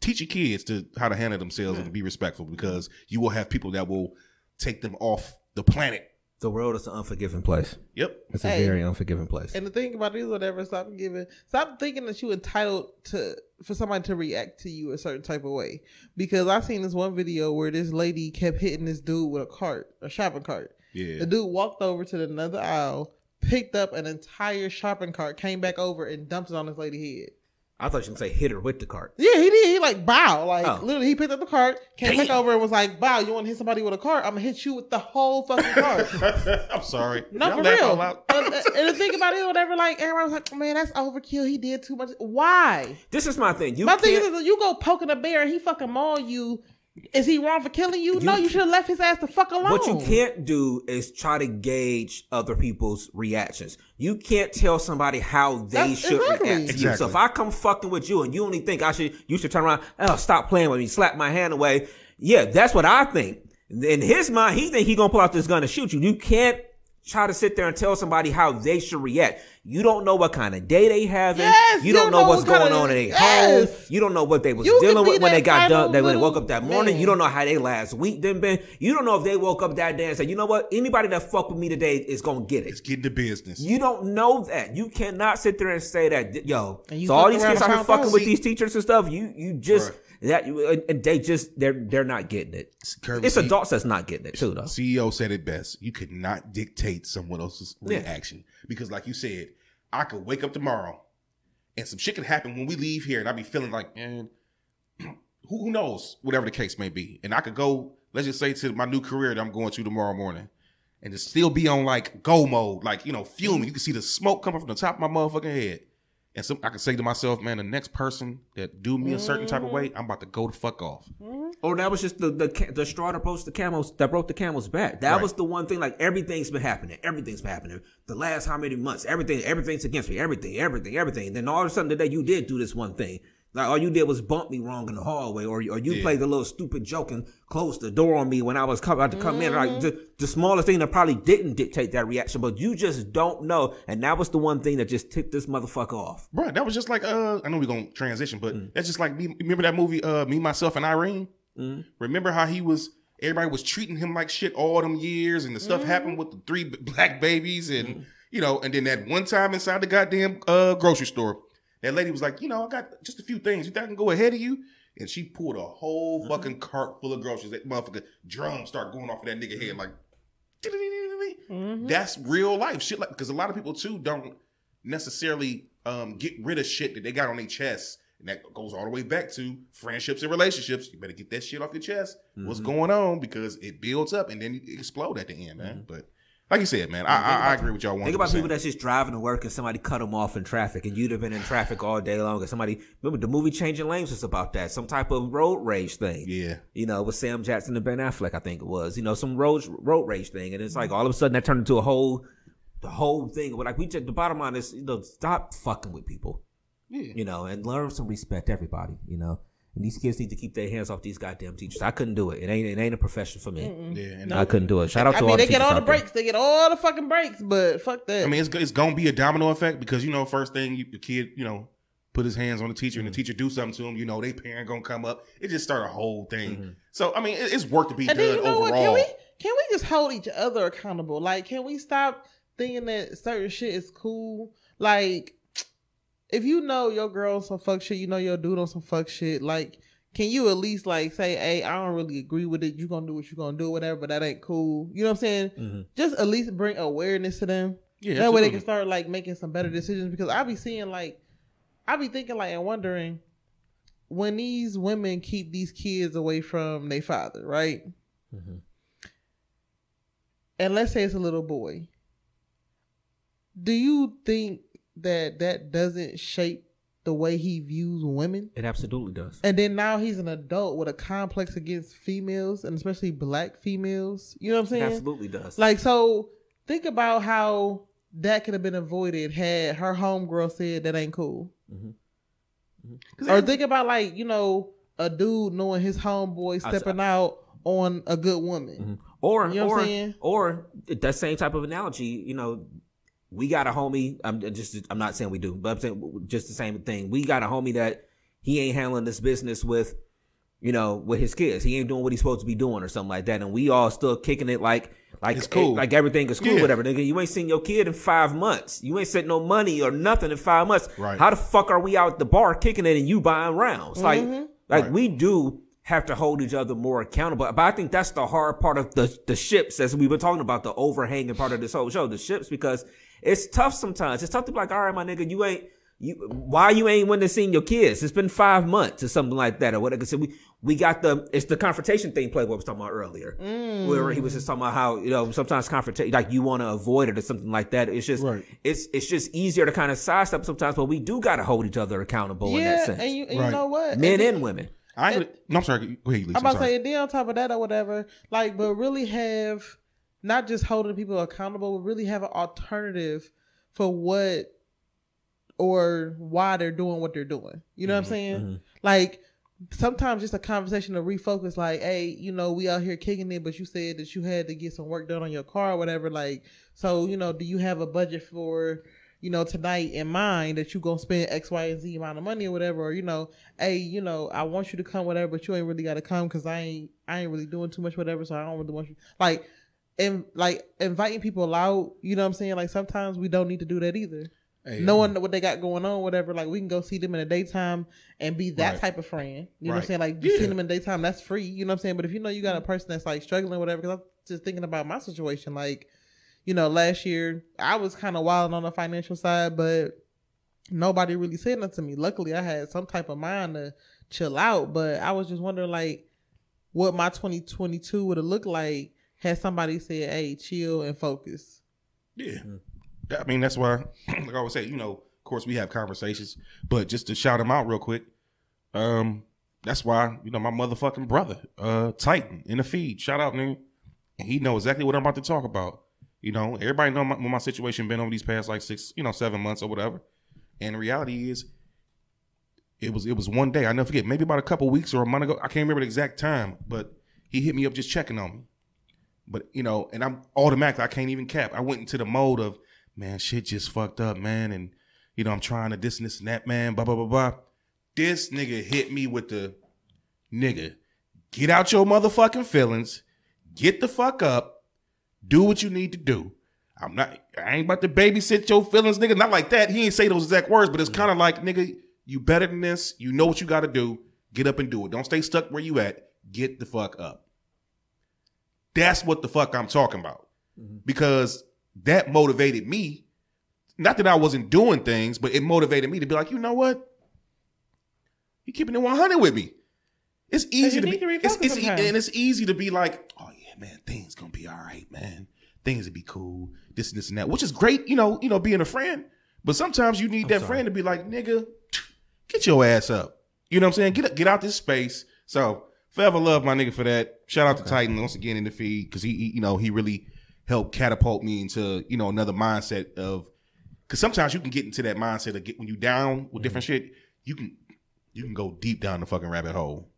Teach your kids to how to handle themselves and to be respectful because you will have people that will take them off the planet. The world is an unforgiving place. Yep. It's Hey. a very unforgiving place. And the thing about it is, whatever, stop giving, stop thinking that you're entitled to for somebody to react to you a certain type of way. Because I've seen this one video where this lady kept hitting this dude with a cart, a shopping cart. Yeah. The dude walked over to another aisle, picked up an entire shopping cart, came back over and dumped it on this lady's head. I thought you were gonna say hit her with the cart. Yeah, he did. He like bow, like Oh. literally. He picked up the cart, came back over, and was like, "Bow, you want to hit somebody with a cart? I'm gonna hit you with the whole fucking cart." [LAUGHS] I'm sorry. No, for real. and, uh, and the thing about it, whatever, like everybody was like, "Man, that's overkill. He did too much." Why? This is my thing. You My thing can't. is, you go poking a bear and he fucking maul you. Is he wrong for killing you? no, you should have left his ass the fuck alone. What you can't do is try to gauge other people's reactions. You can't tell somebody how they That's- should exactly. react to you. So if I come fucking with you and you only think I should, you should turn around, oh, stop playing with me, slap my hand away. Yeah, that's what I think. In his mind, he think he gonna pull out this gun and shoot you. You can't try to sit there and tell somebody how they should react. You don't know what kind of day they having. Yes, you don't know, what's going kinda- on in their yes. home. You don't know what they was You dealing with when they got final done. They when they woke up that morning. man. You don't know how they last week then been. You don't know if they woke up that day and said, you know what, anybody that fuck with me today is gonna get it. It's getting get into business. You don't know that. You cannot sit there and say that, yo. And you So all these kids and out here fucking out. with these teachers and stuff. You you just Right. that and- and they just they're they're not getting it. Kirby, It's see- adults that's not getting it too though. CEO said it best. You could not dictate someone else's Yeah. reaction because, like you said, I could wake up tomorrow and some shit could happen when we leave here, and I'd be feeling like, man, [CLEARS THROAT] who, who knows, whatever the case may be, and I could go, let's just say, to my new career that I'm going to tomorrow morning, and just still be on like go mode, like you know, fuming. You can see the smoke coming from the top of my motherfucking head, And some I can say to myself, man, the next person that do me a certain type of Mm-hmm. way, I'm about to go the fuck off. Or that was just the the ca- the straw that broke the camels that broke the camel's back. That Right. was the one thing. Like everything's been happening. Everything's been happening. The last how many months? Everything. Everything's against me. Everything. Everything. Everything. Then all of a sudden today you did do this one thing. Like all you did was bump me wrong in the hallway, or or you Yeah. played the little stupid joke and closed the door on me when I was come, about to come in. Like the, the smallest thing that probably didn't dictate that reaction, but you just don't know. And that was the one thing that just ticked this motherfucker off. Bro, that was just like uh I know we're gonna transition, but that's just like me remember that movie uh Me, Myself and Irene? Remember how he was everybody was treating him like shit all them years and the stuff happened with the three black babies and you know, and then that one time inside the goddamn uh grocery store, that lady was like, you know, I got just a few things. You think I can go ahead of you? And she pulled a whole mm-hmm. fucking cart full of groceries. That motherfucker drums start going off of that nigga head mm-hmm. like mm-hmm. that's real life shit like because a lot of people too don't necessarily um get rid of shit that they got on their chest and that goes all the way back to friendships and relationships. You better get that shit off your chest. What's going on? Because it builds up and then it explode at the end man. But like you said man I, I, I agree with y'all Think about people that's just driving to work and somebody cut them off in traffic, and you'd have been in traffic all day long. And somebody remember the movie Changing Lanes was about that, some type of road rage thing. yeah You know, with Sam Jackson and Ben Affleck, I think it was. You know, some road road rage thing, and it's like all of a sudden that turned into a whole, the whole thing. But like we just the bottom line is, you know, stop fucking with people. Yeah. You know, and learn some respect. Everybody, you know. And these kids need to keep their hands off these goddamn teachers. I couldn't do it. It ain't it ain't a profession for me. yeah and I couldn't do it. Shout out to all the teachers. I to mean, all they the get all the out there. breaks. They get all the fucking breaks, but fuck that. I mean, it's, it's gonna be a domino effect because you know, first thing you, the kid, you know, put his hands on the teacher and the mm-hmm. teacher do something to him. You know, they parent gonna come up. It just start a whole thing. Mm-hmm. So I mean, it, it's work to be and done then you know what? overall. Can we can we just hold each other accountable? Like, can we stop thinking that certain shit is cool? Like, if you know your girl on some fuck shit, you know your dude on some fuck shit. Like, can you at least like say, "Hey, I don't really agree with it. You gonna do what you gonna do, whatever, but that ain't cool." You know what I'm saying? Mhm. Just at least bring awareness to them. yeah, that way they can start like making some better decisions because I be seeing like I be thinking like and wondering when these women keep these kids away from their father, right? Mhm. And let's say it's a little boy. Do you think that that doesn't shape the way he views women? It absolutely does. And then now he's an adult with a complex against females and especially black females. You know what I'm It saying? absolutely does. Like, so think about how that could have been avoided had her homegirl said that ain't cool. 'Cause Or every- think about like, you know, a dude knowing his homeboy I- stepping out on a good woman. Mhm. Or You know what I'm or saying? or that same type of analogy, you know, we got a homie. I'm uh, just I'm not saying we do, but I'm saying just the same thing. We got a homie that he ain't handling this business with, you know, with his kids. He ain't doing what he's supposed to be doing or something like that. And we all still kicking it like like It's cool. like everything is cool, Yeah. whatever. Nigga, you ain't seen your kid in five months. You ain't sent no money or nothing in five months. Right. How the fuck are we out the bar kicking it and you buying rounds? Like mm-hmm. like Right. we do have to hold each other more accountable. But I think that's the hard part of the the ships, as we were talking about, the overhanging part of this whole show, the ships, because it's tough sometimes. It's tough to be like, all right, my nigga, you ain't you why you ain't went to see your kids? It's been five months or something like that, or whatever. So we we got the it's the confrontation thing Playboy was talking about earlier, mm. where he was just talking about how you know sometimes confrontation like you want to avoid it or something like that. It's just Right. it's it's just easier to kind of sidestep sometimes, but we do got to hold each other accountable in that sense, and you, and Right. you know what? men then- and women. I ain't, no, I'm sorry. Go ahead, Lisa. I'm about to say, and then on top of that or whatever, like, but really have not just holding people accountable, but really have an alternative for what or why they're doing what they're doing. You know what I'm mm-hmm, saying? Mm-hmm. Like sometimes just a conversation to refocus, like, hey, you know, we out here kicking it, but you said that you had to get some work done on your car or whatever. Like, so you know, do you have a budget for? You know, tonight in mind that you gonna spend X, Y, and Z amount of money or whatever, or you know, hey, you know, I want you to come, whatever, but you ain't really got to come because I ain't, I ain't really doing too much, whatever. So I don't really want you, like, and like inviting people out. You know what I'm saying? Like sometimes we don't need to do that either. Hey, Knowing what they got going on, whatever, like we can go see them in the daytime and be that Right. type of friend. You know what I'm saying? Like you Yeah. see them in the daytime, that's free. You know what I'm saying? But if you know you got a person that's like struggling, whatever, because I'm just thinking about my situation, like. You know, last year I was kind of wild on the financial side, but nobody really said nothing to me. Luckily, I had some type of mind to chill out, but I was just wondering like what my 2022 would have looked like had somebody said, "Hey, chill and focus." Yeah. I mean, that's why, [CLEARS THROAT] like I always say, you know, of course, we have conversations, but just to shout him out real quick, um, that's why you know my motherfucking brother, uh, Titan in the feed. Shout out, nigga. And he know exactly what I'm about to talk about. You know, everybody know my, what my situation been over these past like six, you know, seven months or whatever. And the reality is, it was it was one day. I never forget. Maybe about a couple weeks or a month ago. I can't remember the exact time, but he hit me up just checking on me. But you know, and I'm automatically I can't even cap. I went into the mode of man, shit just fucked up, man, and you know I'm trying to this and this and that, man. Blah blah blah blah. This nigga hit me with the nigga. Get out your motherfucking feelings. Get the fuck up. Do what you need to do. I'm not. I ain't about to babysit your feelings, nigga. Not like that. He ain't say those exact words, but it's kind of like, nigga, you better than this. You know what you got to do. Get up and do it. Don't stay stuck where you at. Get the fuck up. That's what the fuck I'm talking about. Because that motivated me. Not that I wasn't doing things, but it motivated me to be like, you know what? You keeping it 100 with me. It's easy to be, to it's, it's e- and it's easy to be like, oh yeah, man, things gonna be all right, man. Things will be cool. This and this and that, which is great, you know, you know, being a friend. But sometimes you need that friend to be like, nigga, get your ass up. You know what I'm saying? Get get out this space. So forever love my nigga for that. Shout out to Titan once again in the feed because he, he, you know, he really helped catapult me into you know another mindset of because sometimes you can get into that mindset of get when you down with different mm-hmm. shit, you can you can go deep down the fucking rabbit hole.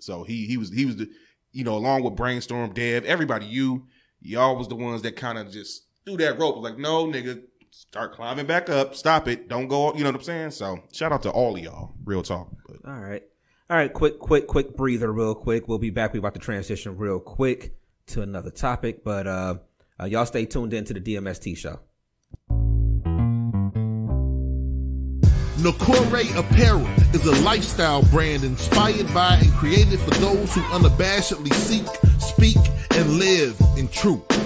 So he he was he was the you know along with brainstorm Dev everybody you y'all was the ones that kind of just threw that rope like no nigga start climbing back up stop it don't go you know what I'm saying so shout out to all of y'all real talk but All right. All right, quick, quick, quick breather, real quick. We'll be back. We're about to transition real quick to another topic, but uh, uh y'all stay tuned in to the DMST show. Nokore Apparel is a lifestyle brand inspired by and created for those who unabashedly seek, speak, and live in truth.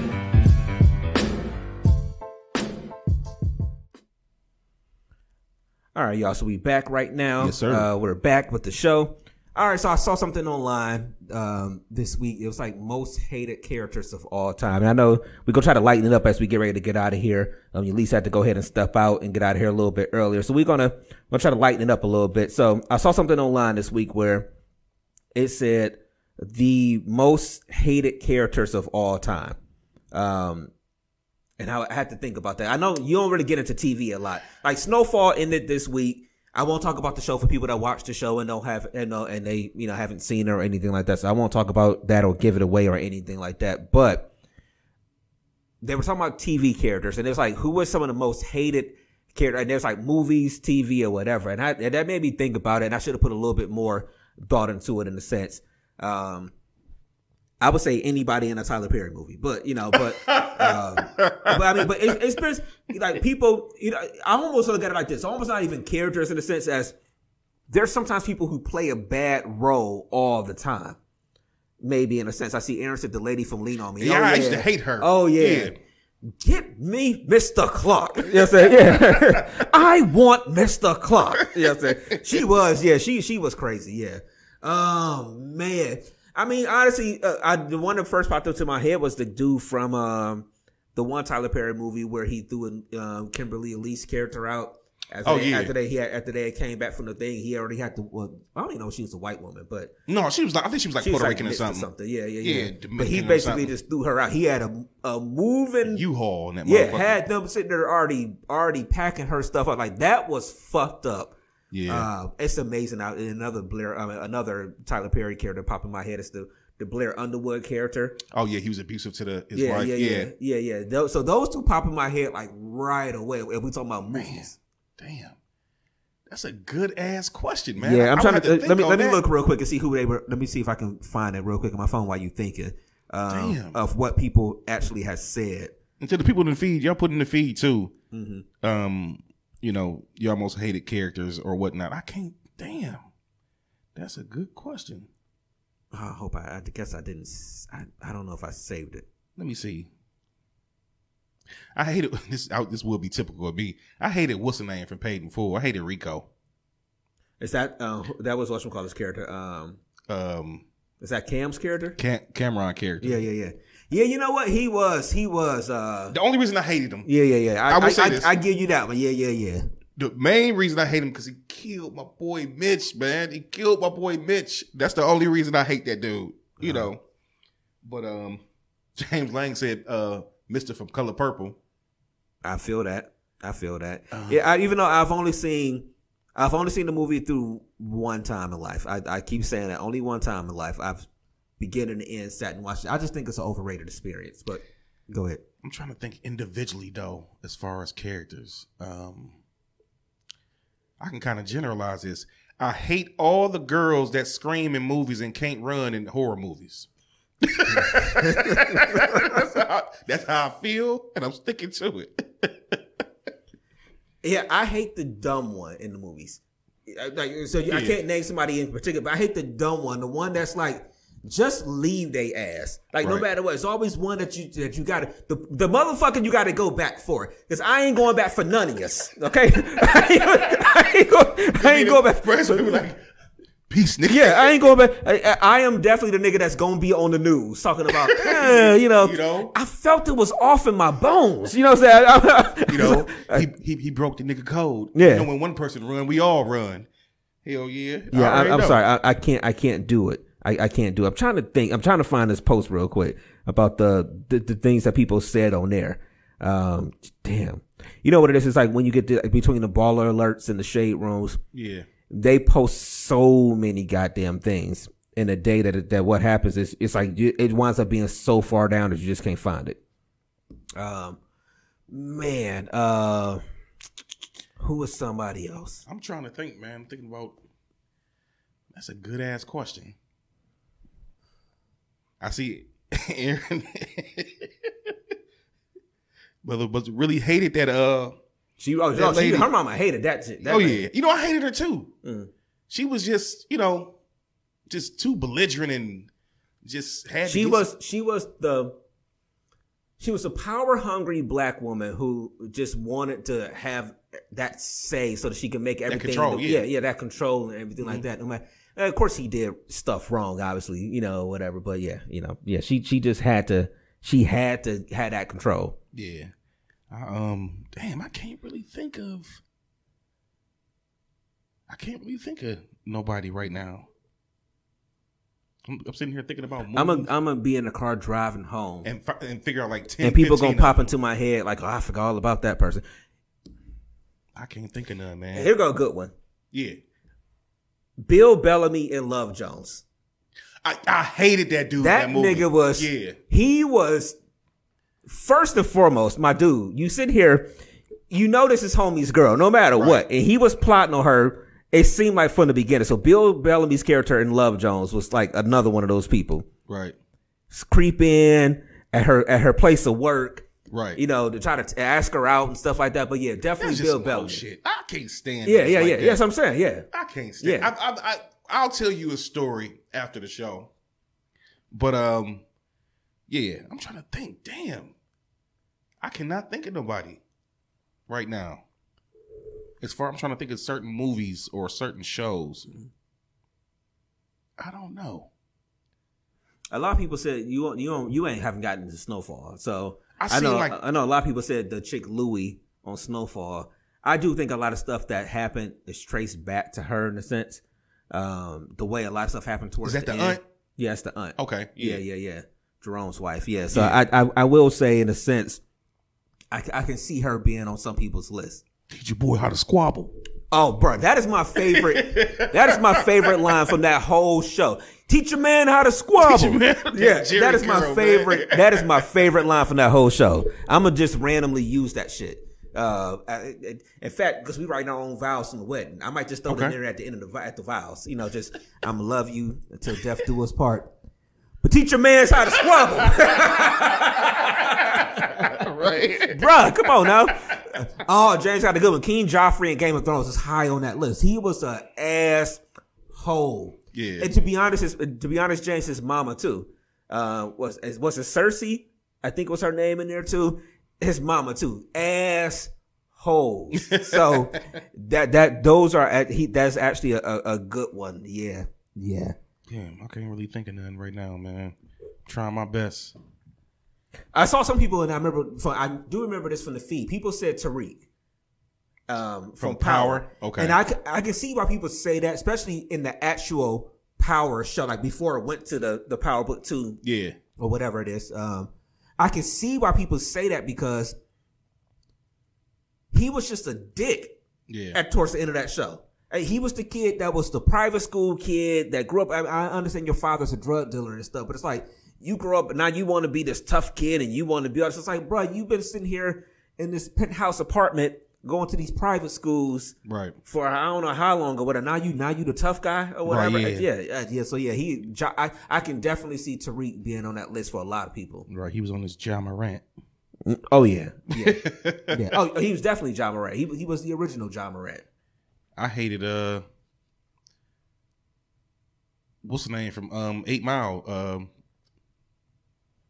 All right, y'all. So we back right now. Yes, sir. Uh, we're back with the show. All right. So I saw something online um, this week. It was like most hated characters of all time. And I know we're gonna try to lighten it up as we get ready to get out of here. Um, you at least had to go ahead and step out and get out of here a little bit earlier. So we're gonna we're gonna try to lighten it up a little bit. So I saw something online this week where it said the most hated characters of all time. Um, and I I had to think about that. I know you don't really get into TV a lot. Like Snowfall ended this week. I won't talk about the show for people that watch the show and don't have and know and they you know haven't seen it or anything like that. So I won't talk about that or give it away or anything like that. But they were talking about TV characters and it was like who was some of the most hated characters and there's like movies, TV or whatever. And I and that made me think about it and I should have put a little bit more thought into it in a sense. Um I would say anybody in a Tyler Perry movie, but you know, but, [LAUGHS] um, but I mean, but it, it's like people, you know, I almost look at it like this, almost not even characters in a sense as there's sometimes people who play a bad role all the time. Maybe in a sense, I see Aaron said the lady from Lean on Me. Yeah, Oh, I used to hate her. Oh yeah. Yeah. Get me Mr. Clark. You know what I'm saying? Yeah. [LAUGHS] I want Mr. Clark. You know what I'm saying? She was, yeah, she she was crazy, yeah. Oh man. I mean, honestly, uh, I, the one that first popped up to my head was the dude from um, the one Tyler Perry movie where he threw um, Kimberly Elise character out. After Oh, they, yeah. After they, he had, after they came back from the thing, he already had to. Well, I don't even know if she was a white woman, but no she was like I think she was like she was Puerto like Rican or mixed something, Yeah, yeah, Yeah, yeah. but he basically just threw her out. He had a a moving U-Haul in that yeah, had them sitting there already already packing her stuff up. Like that was fucked up. Yeah Uh, it's amazing. Out another Blair, I mean, another Tyler Perry character pop in my head is the the Blair Underwood character. oh yeah he was abusive to the his Yeah, wife yeah, yeah, yeah, yeah, Those, so those two pop in my head like right away. If we talking about movies, damn that's a good ass question man yeah, I'm I trying would to, have let me on let me look real quick and see who they were. Let me see if I can find it real quick on my phone while you thinking um, Damn. of what people actually has said. and to the people in the feed y'all put in the feed too Mm-hmm. um you know, you almost hated characters or whatnot. I can't. Damn, that's a good question. I hope I. I guess I didn't. I, I don't know if I saved it. Let me see. I hated [LAUGHS] this. I, this will be typical of me. I hated what's the name from Paid in Full. I hated Rico. Is that uh, that was what's call his character? Um, Um, is that Cam's character? Cam- Cam'ron character. Yeah, yeah, yeah, yeah. You know what? He was. He was. uh The only reason I hated him, Yeah, yeah, yeah. I, I I, say I, this. I give you that one. Yeah, yeah, yeah. the main reason I hate him because he killed my boy Mitch. Man, he killed my boy Mitch. That's the only reason I hate that dude. You know. But um, [LAUGHS] James Lang said, uh, "Mister from Color Purple." I feel that. I feel that. Uh-huh. yeah, I, even though I've only seen, I've only seen the movie through one time in life. I, I keep saying that only one time in life. I've beginning to end sat and watched it. I just think it's an overrated experience. But go ahead. I'm trying to think individually though, as far as characters. Um, I can kind of generalize this. I hate all the girls that scream in movies and can't run in horror movies. that's, how, that's how I feel, and I'm sticking to it. [LAUGHS] Yeah, I hate the dumb one in the movies. Like, so I can't name somebody in particular, but I hate the dumb one, the one that's like, just leave they ass. Like no matter what, it's always one that you that you gotta the the motherfucker you gotta go back for. Cause I ain't going back for none of us. Okay, I ain't, I ain't, go, I ain't going back. Friends would be like, peace, nigga. Yeah, I ain't going back. I, I am definitely the nigga that's gonna be on the news talking about, [LAUGHS] eh, you know, You know? I felt it was off in my bones. You know what I'm saying? [LAUGHS] You know, he, he he broke the nigga code. Yeah. You know, when one person run, we all run. Hell yeah. Yeah, I know. sorry. I, I can't. I can't do it. I, I can't do it. I'm trying to think. I'm trying to find this post real quick about the the, the things that people said on there. Um, damn. You know what it is? It's like when you get to, between the baller alerts and the shade rooms, Yeah. they post so many goddamn things in a day that that what happens is it's like it winds up being so far down that you just can't find it. Um, man. Uh, who was somebody else? I'm trying to think, man. I'm thinking about. That's a good ass question. I see [LAUGHS] Aaron. [LAUGHS] but but really hated that. Uh She, oh, That she, her mama hated that shit. That oh lady. yeah, you know I hated her too. Mm. She was just you know just too belligerent and just had. to she was she was the she was a power hungry black woman who just wanted to have that say so that she can make everything control, yeah. yeah. yeah that control and everything like that no matter and of course he did stuff wrong obviously you know whatever but yeah you know yeah she she just had to she had to have that control Yeah. I, um. Damn, I can't really think of. I can't really think of nobody right now. I'm, I'm sitting here thinking about movies i'm gonna i'm gonna be in the car driving home and, and fi- and figure out like ten. and people gonna pop into my head like oh i forgot all about that person I can't think of none, man. here go a good one Yeah. Bill bellamy and love jones I, I hated that dude. that, That, movie. nigga was Yeah. he was first and foremost my dude you sit here you know this is homie's girl no matter what and he was plotting on her it seemed like from the beginning so bill bellamy's character in love jones was like another one of those people Right. creep in at her at her place of work Right. you know to try to t- ask her out and stuff like that but yeah definitely bill Belichick. bullshit. I can't stand. yeah yeah like yeah that. yes i'm saying yeah I can't stand. Yeah. I, I, I, I'll tell you a story after the show. But um, yeah, I'm trying to think. Damn, I cannot think of nobody right now. As far I'm trying to think of certain movies or certain shows. I don't know. a lot of people said you you don't you ain't haven't gotten into Snowfall. So I I, know like- I know a lot of people said the chick Louie on Snowfall. I do think a lot of stuff that happened is traced back to her in a sense. Um, the way a lot of stuff happened towards that the end. aunt? Yeah, it's the aunt. Okay, Yeah, yeah. yeah, yeah. Jerome's wife. Yeah. So Yeah. I, I I will say in a sense, I, I can see her being on some people's list. Teach your boy how to squabble. Oh, bro, that is my favorite. that is my favorite line from that whole show. Teach a man how to squabble. Teach a man how to- yeah, that is my man. favorite. [LAUGHS] That is my favorite line from that whole show. I'm gonna just randomly use that shit. Uh, I- I- in fact, because we write our own vows from the wedding, I might just throw in Okay. there at the end of the at the vows. You know, just I'm gonna love you until death do us part. But teach your man how to squabble. [LAUGHS] right. Bruh, come on now. oh, James got a good one. King Joffrey in Game of Thrones is high on that list. He was a ass hole. Yeah. And to be honest, his, to be honest, James his mama too. Uh, was was it Cersei? I think was her name in there too. His mama too. Ass holes. [LAUGHS] So that that those are at he that's actually a, a, a good one. Yeah. Yeah. Damn, I can't really think of nothing right now, man. Trying my best. I saw some people, and I remember. I do remember this from the feed. People said Tariq um, from, From Power. Power? Okay. and I I can see why people say that, especially in the actual Power show, like before it went to the the Power Book Two Yeah. or whatever it is. Um, I can see why people say that because he was just a dick Yeah. at towards the end of that show. He was the kid that was the private school kid that grew up. I, I understand your father's a drug dealer and stuff, but it's like you grow up and now you want to be this tough kid and you want to be. It's like, bro, you've been sitting here in this penthouse apartment going to these private schools Right. for I don't know how long or whatever. Now you now you the tough guy or whatever. Right, yeah. yeah, yeah. So yeah, he. I I can definitely see Tariq being on that list for a lot of people. Right, he was on this Ja Morant. Oh yeah, yeah, [LAUGHS] yeah. Oh, he was definitely Ja Morant. He he was the original Ja Morant. I hated uh what's the name from um Eight Mile? Um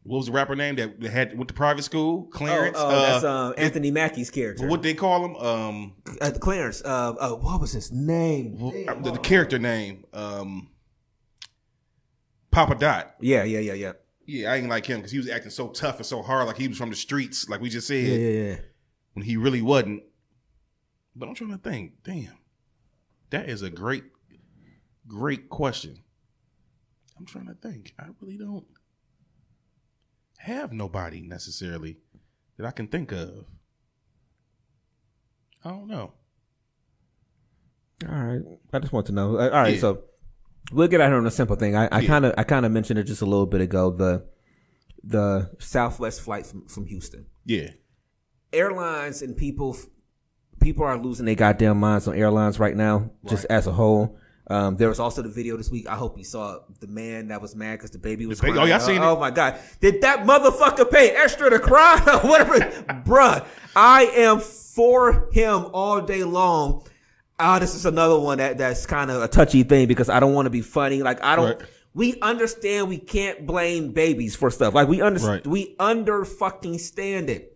what was the rapper name that had went to private school? Clarence. Oh, oh, uh, that's um, Anthony Mackie's character. What they call him? Um, uh, Clarence. Uh, uh, what was his name? the, the character name. Um, Papa Doc. Yeah, yeah, yeah, yeah. Yeah, I ain't like him because he was acting so tough and so hard, like he was from the streets, like we just said, Yeah, yeah, yeah. when he really wasn't. But I'm trying to think. Damn, that is a great, great question. I'm trying to think. I really don't have nobody necessarily that I can think of. I don't know. All right. I just want to know. Uh, All right, Yeah. so we'll get out here on a simple thing. I kind of I kind of mentioned it just a little bit ago. The the Southwest flight from, from Houston. Yeah, Airlines and people people are losing their goddamn minds on airlines right now, just as a whole. Um, there was also the video this week. I hope you saw it. the man that was mad because the baby was baby- crying. oh, I seen oh, it. my god, did that motherfucker pay extra to cry [LAUGHS] or whatever? [LAUGHS] Bruh, I am for him all day long. Ah, this is another one that that's kind of a touchy thing because I don't want to be funny. Like I don't. Right. We understand we can't blame babies for stuff. Like we understand. Right. We under fucking stand it.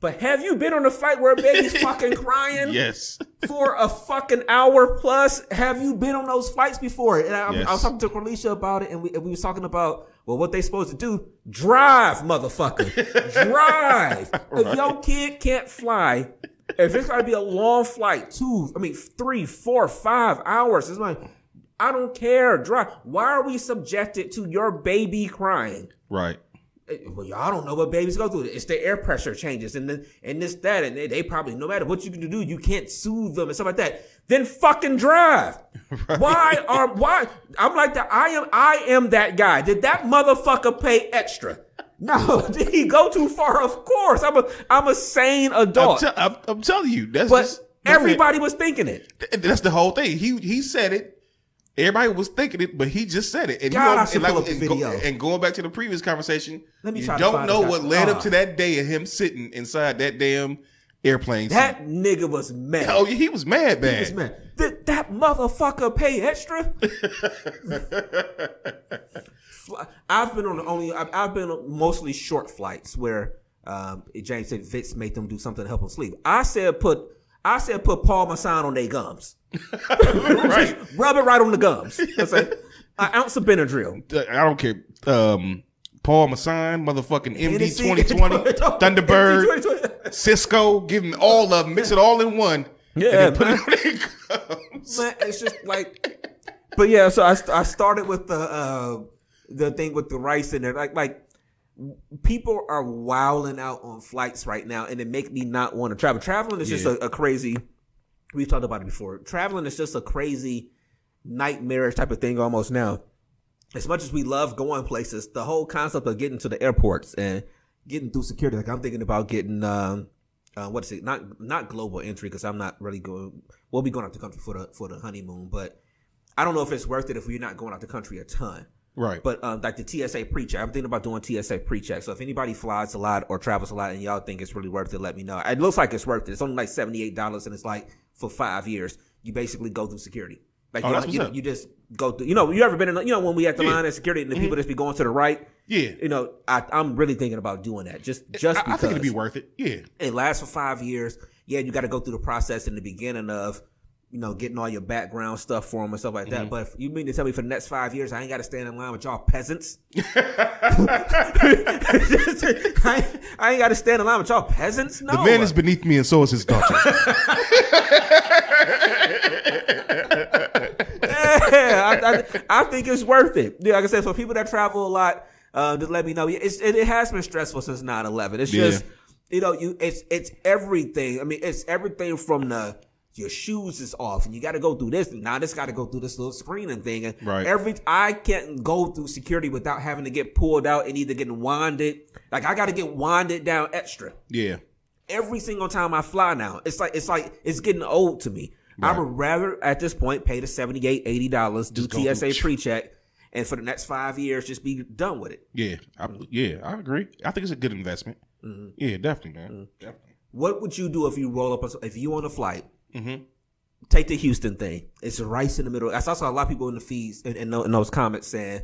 But have you been on a fight where a baby's [LAUGHS] fucking crying? yes, for a fucking hour plus. Have you been on those flights before? And I, Yes. I was talking to Corlicia about it, and we, and we was talking about well, what they supposed to do? Drive, motherfucker, [LAUGHS] drive. If your kid can't fly, if it's got to be a long flight, two, I mean, three, four, five hours, it's like. I don't care. Drive. Why are we subjected to your baby crying? right. Eh, Well, y'all don't know what babies go through. It's the air pressure changes and then and this that and they, they probably no matter what you can do, you can't soothe them and stuff like that. Then fucking drive. [LAUGHS] Why are why? I'm like that. I am I am that guy. Did that motherfucker pay extra? No. [LAUGHS] Did he go too far? Of course. I'm a I'm a sane I'm, adult. I'm I'm telling you, that's but just, everybody was thinking it. That's the whole thing. He he said it. Everybody was thinking it, but he just said it. And God, know, I should and, like- the and go- and going back to the previous conversation, Let me you don't know what led Ah. up to that day of him sitting inside that damn airplane. seat. That nigga was mad. oh, yeah, he was mad, He was mad. Did that motherfucker pay extra? [LAUGHS] I've been on only I've, I've been on mostly short flights where um, James said Vince made them do something to help them sleep. I said put I said put Paul Masson on their gums. Right. Rub it right on the gums. That's like an ounce of Benadryl. I don't care. Um, Paul Masson, motherfucking MD 2020, [LAUGHS] Thunderbird, Cisco, give them all of them, mix it all in one. Yeah, and then put man. it on their gums. Man, it's just like, but yeah. So I, I started with the uh, the thing with the rice in there. Like like people are wilding out on flights right now, and it make me not want to travel. Traveling is just a, a crazy. We've talked about it before. Traveling is just a crazy nightmarish type of thing almost now. As much as we love going places, the whole concept of getting to the airports and getting through security, like I'm thinking about getting um, uh, what is it? Not not global entry because I'm not really going. We'll be going out the country for the for the honeymoon, but I don't know if it's worth it if we're not going out the country a ton. Right. But um, like the TSA pre-check, I'm thinking about doing TSA pre-check. So if anybody flies a lot or travels a lot and y'all think it's really worth it, let me know. It looks like it's worth it. It's only like seventy eight dollars, and it's like for five years. You basically go through security. Like Oh, you, don't- what's you, you just go through. You know, you ever been in? You know, when we at the Yeah. Mm-hmm. line at security and the people just be going to the right. Yeah. You know, I, I'm really thinking about doing that. Just just I, I because think it'd be worth it. Yeah. it lasts for five years. Yeah, you got to go through the process in the beginning of, you know, getting all your background stuff for them and stuff like that. Mm-hmm. But if you mean to tell me for the next five years I ain't got to stand in line with y'all peasants? [LAUGHS] I, ain't- I ain't got to stand in line with y'all peasants. No, The man is beneath me, and so is his daughter. [LAUGHS] yeah, I, I, I think it's worth it. Yeah, like I said, for people that travel a lot, uh, just let me know. It's, it, it has been stressful since 9-11. It's Yeah. just, you know, you it's it's everything. I mean, it's everything from the your shoes is off, and you got to go through this. Now this got to go through this little screening thing, and Right. every I can't go through security without having to get pulled out and either getting wanded. Like I got to get wanded down extra yeah. every single time I fly now. It's like it's like it's getting old to me. I would rather at this point pay the 78 80 dollars, do TSA pre-check, and for the next five years just be done with it. Yeah. I, yeah. I agree. I think it's a good investment. Mm-hmm. Yeah, definitely, man. Definitely. What would you do if you roll up a, if you on a flight? Mhm. Take the Houston thing. It's rice in the middle. I saw, saw a lot of people in the feeds and in, in those comments saying,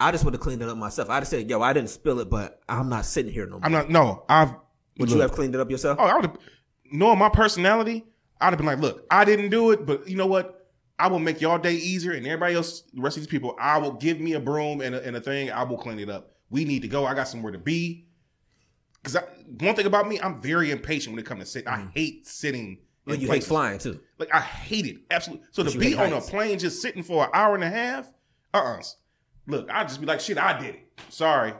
"I just want to clean it up myself." I just said, "Yo, I didn't spill it, but I'm not sitting here no more." I'm not. No, I've. would you have cleaned it up yourself? Oh, I would. Knowing my personality, I'd have been like, "Look, I didn't do it, but you know what? I will make y'all day easier, and everybody else, the rest of these people, I will give me a broom and a, and a thing. I will clean it up. We need to go. I got somewhere to be. Because one thing about me, I'm very impatient when it comes to sit. I hate sitting. Well, in you hate flying too. Like I hate it absolutely. So But to be on a plane just sitting for an hour and a half, uh, uh Look, I'd just be like, shit, I did it. Sorry.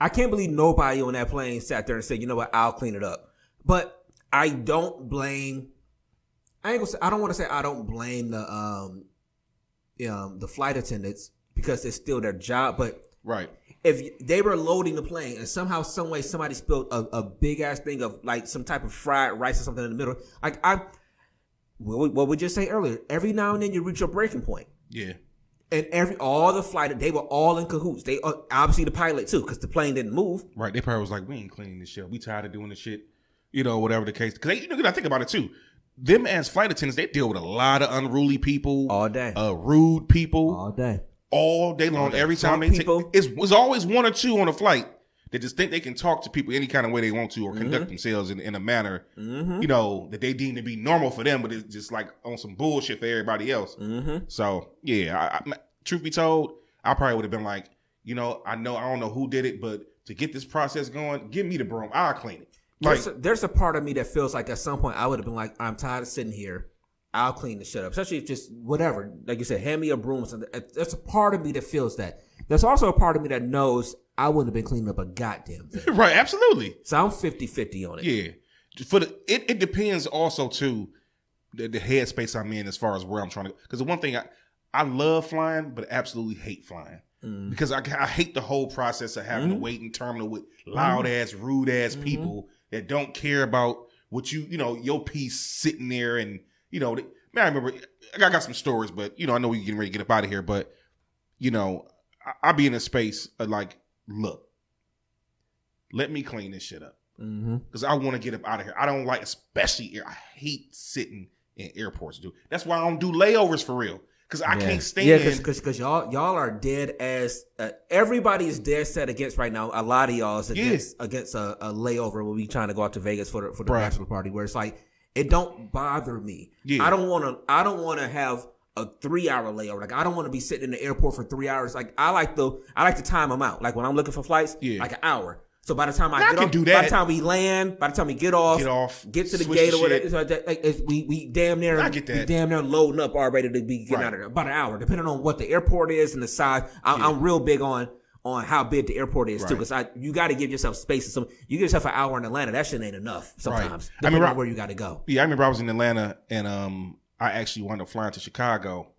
I can't believe nobody on that plane sat there and said, you know what, I'll clean it up. But I don't blame. I ain't gonna say. I don't want to say I don't blame the um, um, the flight attendants because it's still their job. But Right. If they were loading the plane and somehow, some way, somebody spilled a, a big ass thing of like some type of fried rice or something in the middle, like I, what we- just say earlier, every now and then you reach your breaking point. Yeah. And every all the flight, they were all in cahoots. They uh, obviously the pilot too, because the plane didn't move. Right. They probably was like, we ain't cleaning this shit. up. We tired of doing this shit. You know, whatever the case. Because you know, you gotta think about it too. Them as flight attendants, they deal with a lot of unruly people, All day. uh, rude people, all day. All day long. Every time they people. take, it's, it's always one or two on a flight that just think they can talk to people any kind of way they want to or conduct Mm-hmm. themselves in, in a manner, you know, that they deem to be normal for them, but it's just like on some bullshit for everybody else. Mm-hmm. So yeah, I, I, truth be told, I probably would have been like, you know, I know I don't know who did it, but to get this process going, give me the broom. I'll clean it. Like, There's a, there's a part of me that feels like at some point I would have been like, I'm tired of sitting here. I'll clean the shit up. Especially if just whatever. Like you said, hand me a broom or something. There's a part of me that feels that. There's also a part of me that knows I wouldn't have been cleaning up a goddamn thing. [LAUGHS] right, absolutely. So I'm 50-50 on it. Yeah. For the it, it depends also too the, the headspace I'm in as far as where I'm trying to go. because the one thing I I love flying, but absolutely hate flying. Mm. Because I, I hate the whole process of having to mm-hmm. wait in terminal with mm-hmm. loud ass, rude ass mm-hmm. people that don't care about what you, you know, your piece sitting there and, you know, man, I remember, I got, I got some stories, but, you know, I know we're getting ready to get up out of here, but, you know, I, I'll be in a space of like, look, let me clean this shit up Mm-hmm. because I want to get up out of here. I don't like, especially air. I hate sitting in airports, dude. That's why I don't do layovers for real. Because I can't stand. Yeah, because because y'all y'all are dead as uh, everybody is dead set against right now. A lot of y'all is against against a, a layover when we trying to go out to Vegas for the for the Bruh. bachelor party. Where it's like it don't bother me. Yeah. I don't want to. I don't want to have a three hour layover. Like I don't want to be sitting in the airport for three hours. Like I like the I like to time them out. Like when I'm looking for flights, Yeah. like an hour. So by the time I I get can off, do by the time we land, by the time we get off, Get off, get to the gate the or whatever, like that, like, we we damn near I get that. we damn near loading up already to be getting Right. out of there. About an hour, depending on what the airport is and the size. I'm, I'm real big on on how big the airport is too, because I you got to give yourself space. And some you give yourself an hour in Atlanta, that shit ain't enough sometimes. I mean, right- where you got to go. Yeah, I remember I was in Atlanta and um I actually wound up flying to Chicago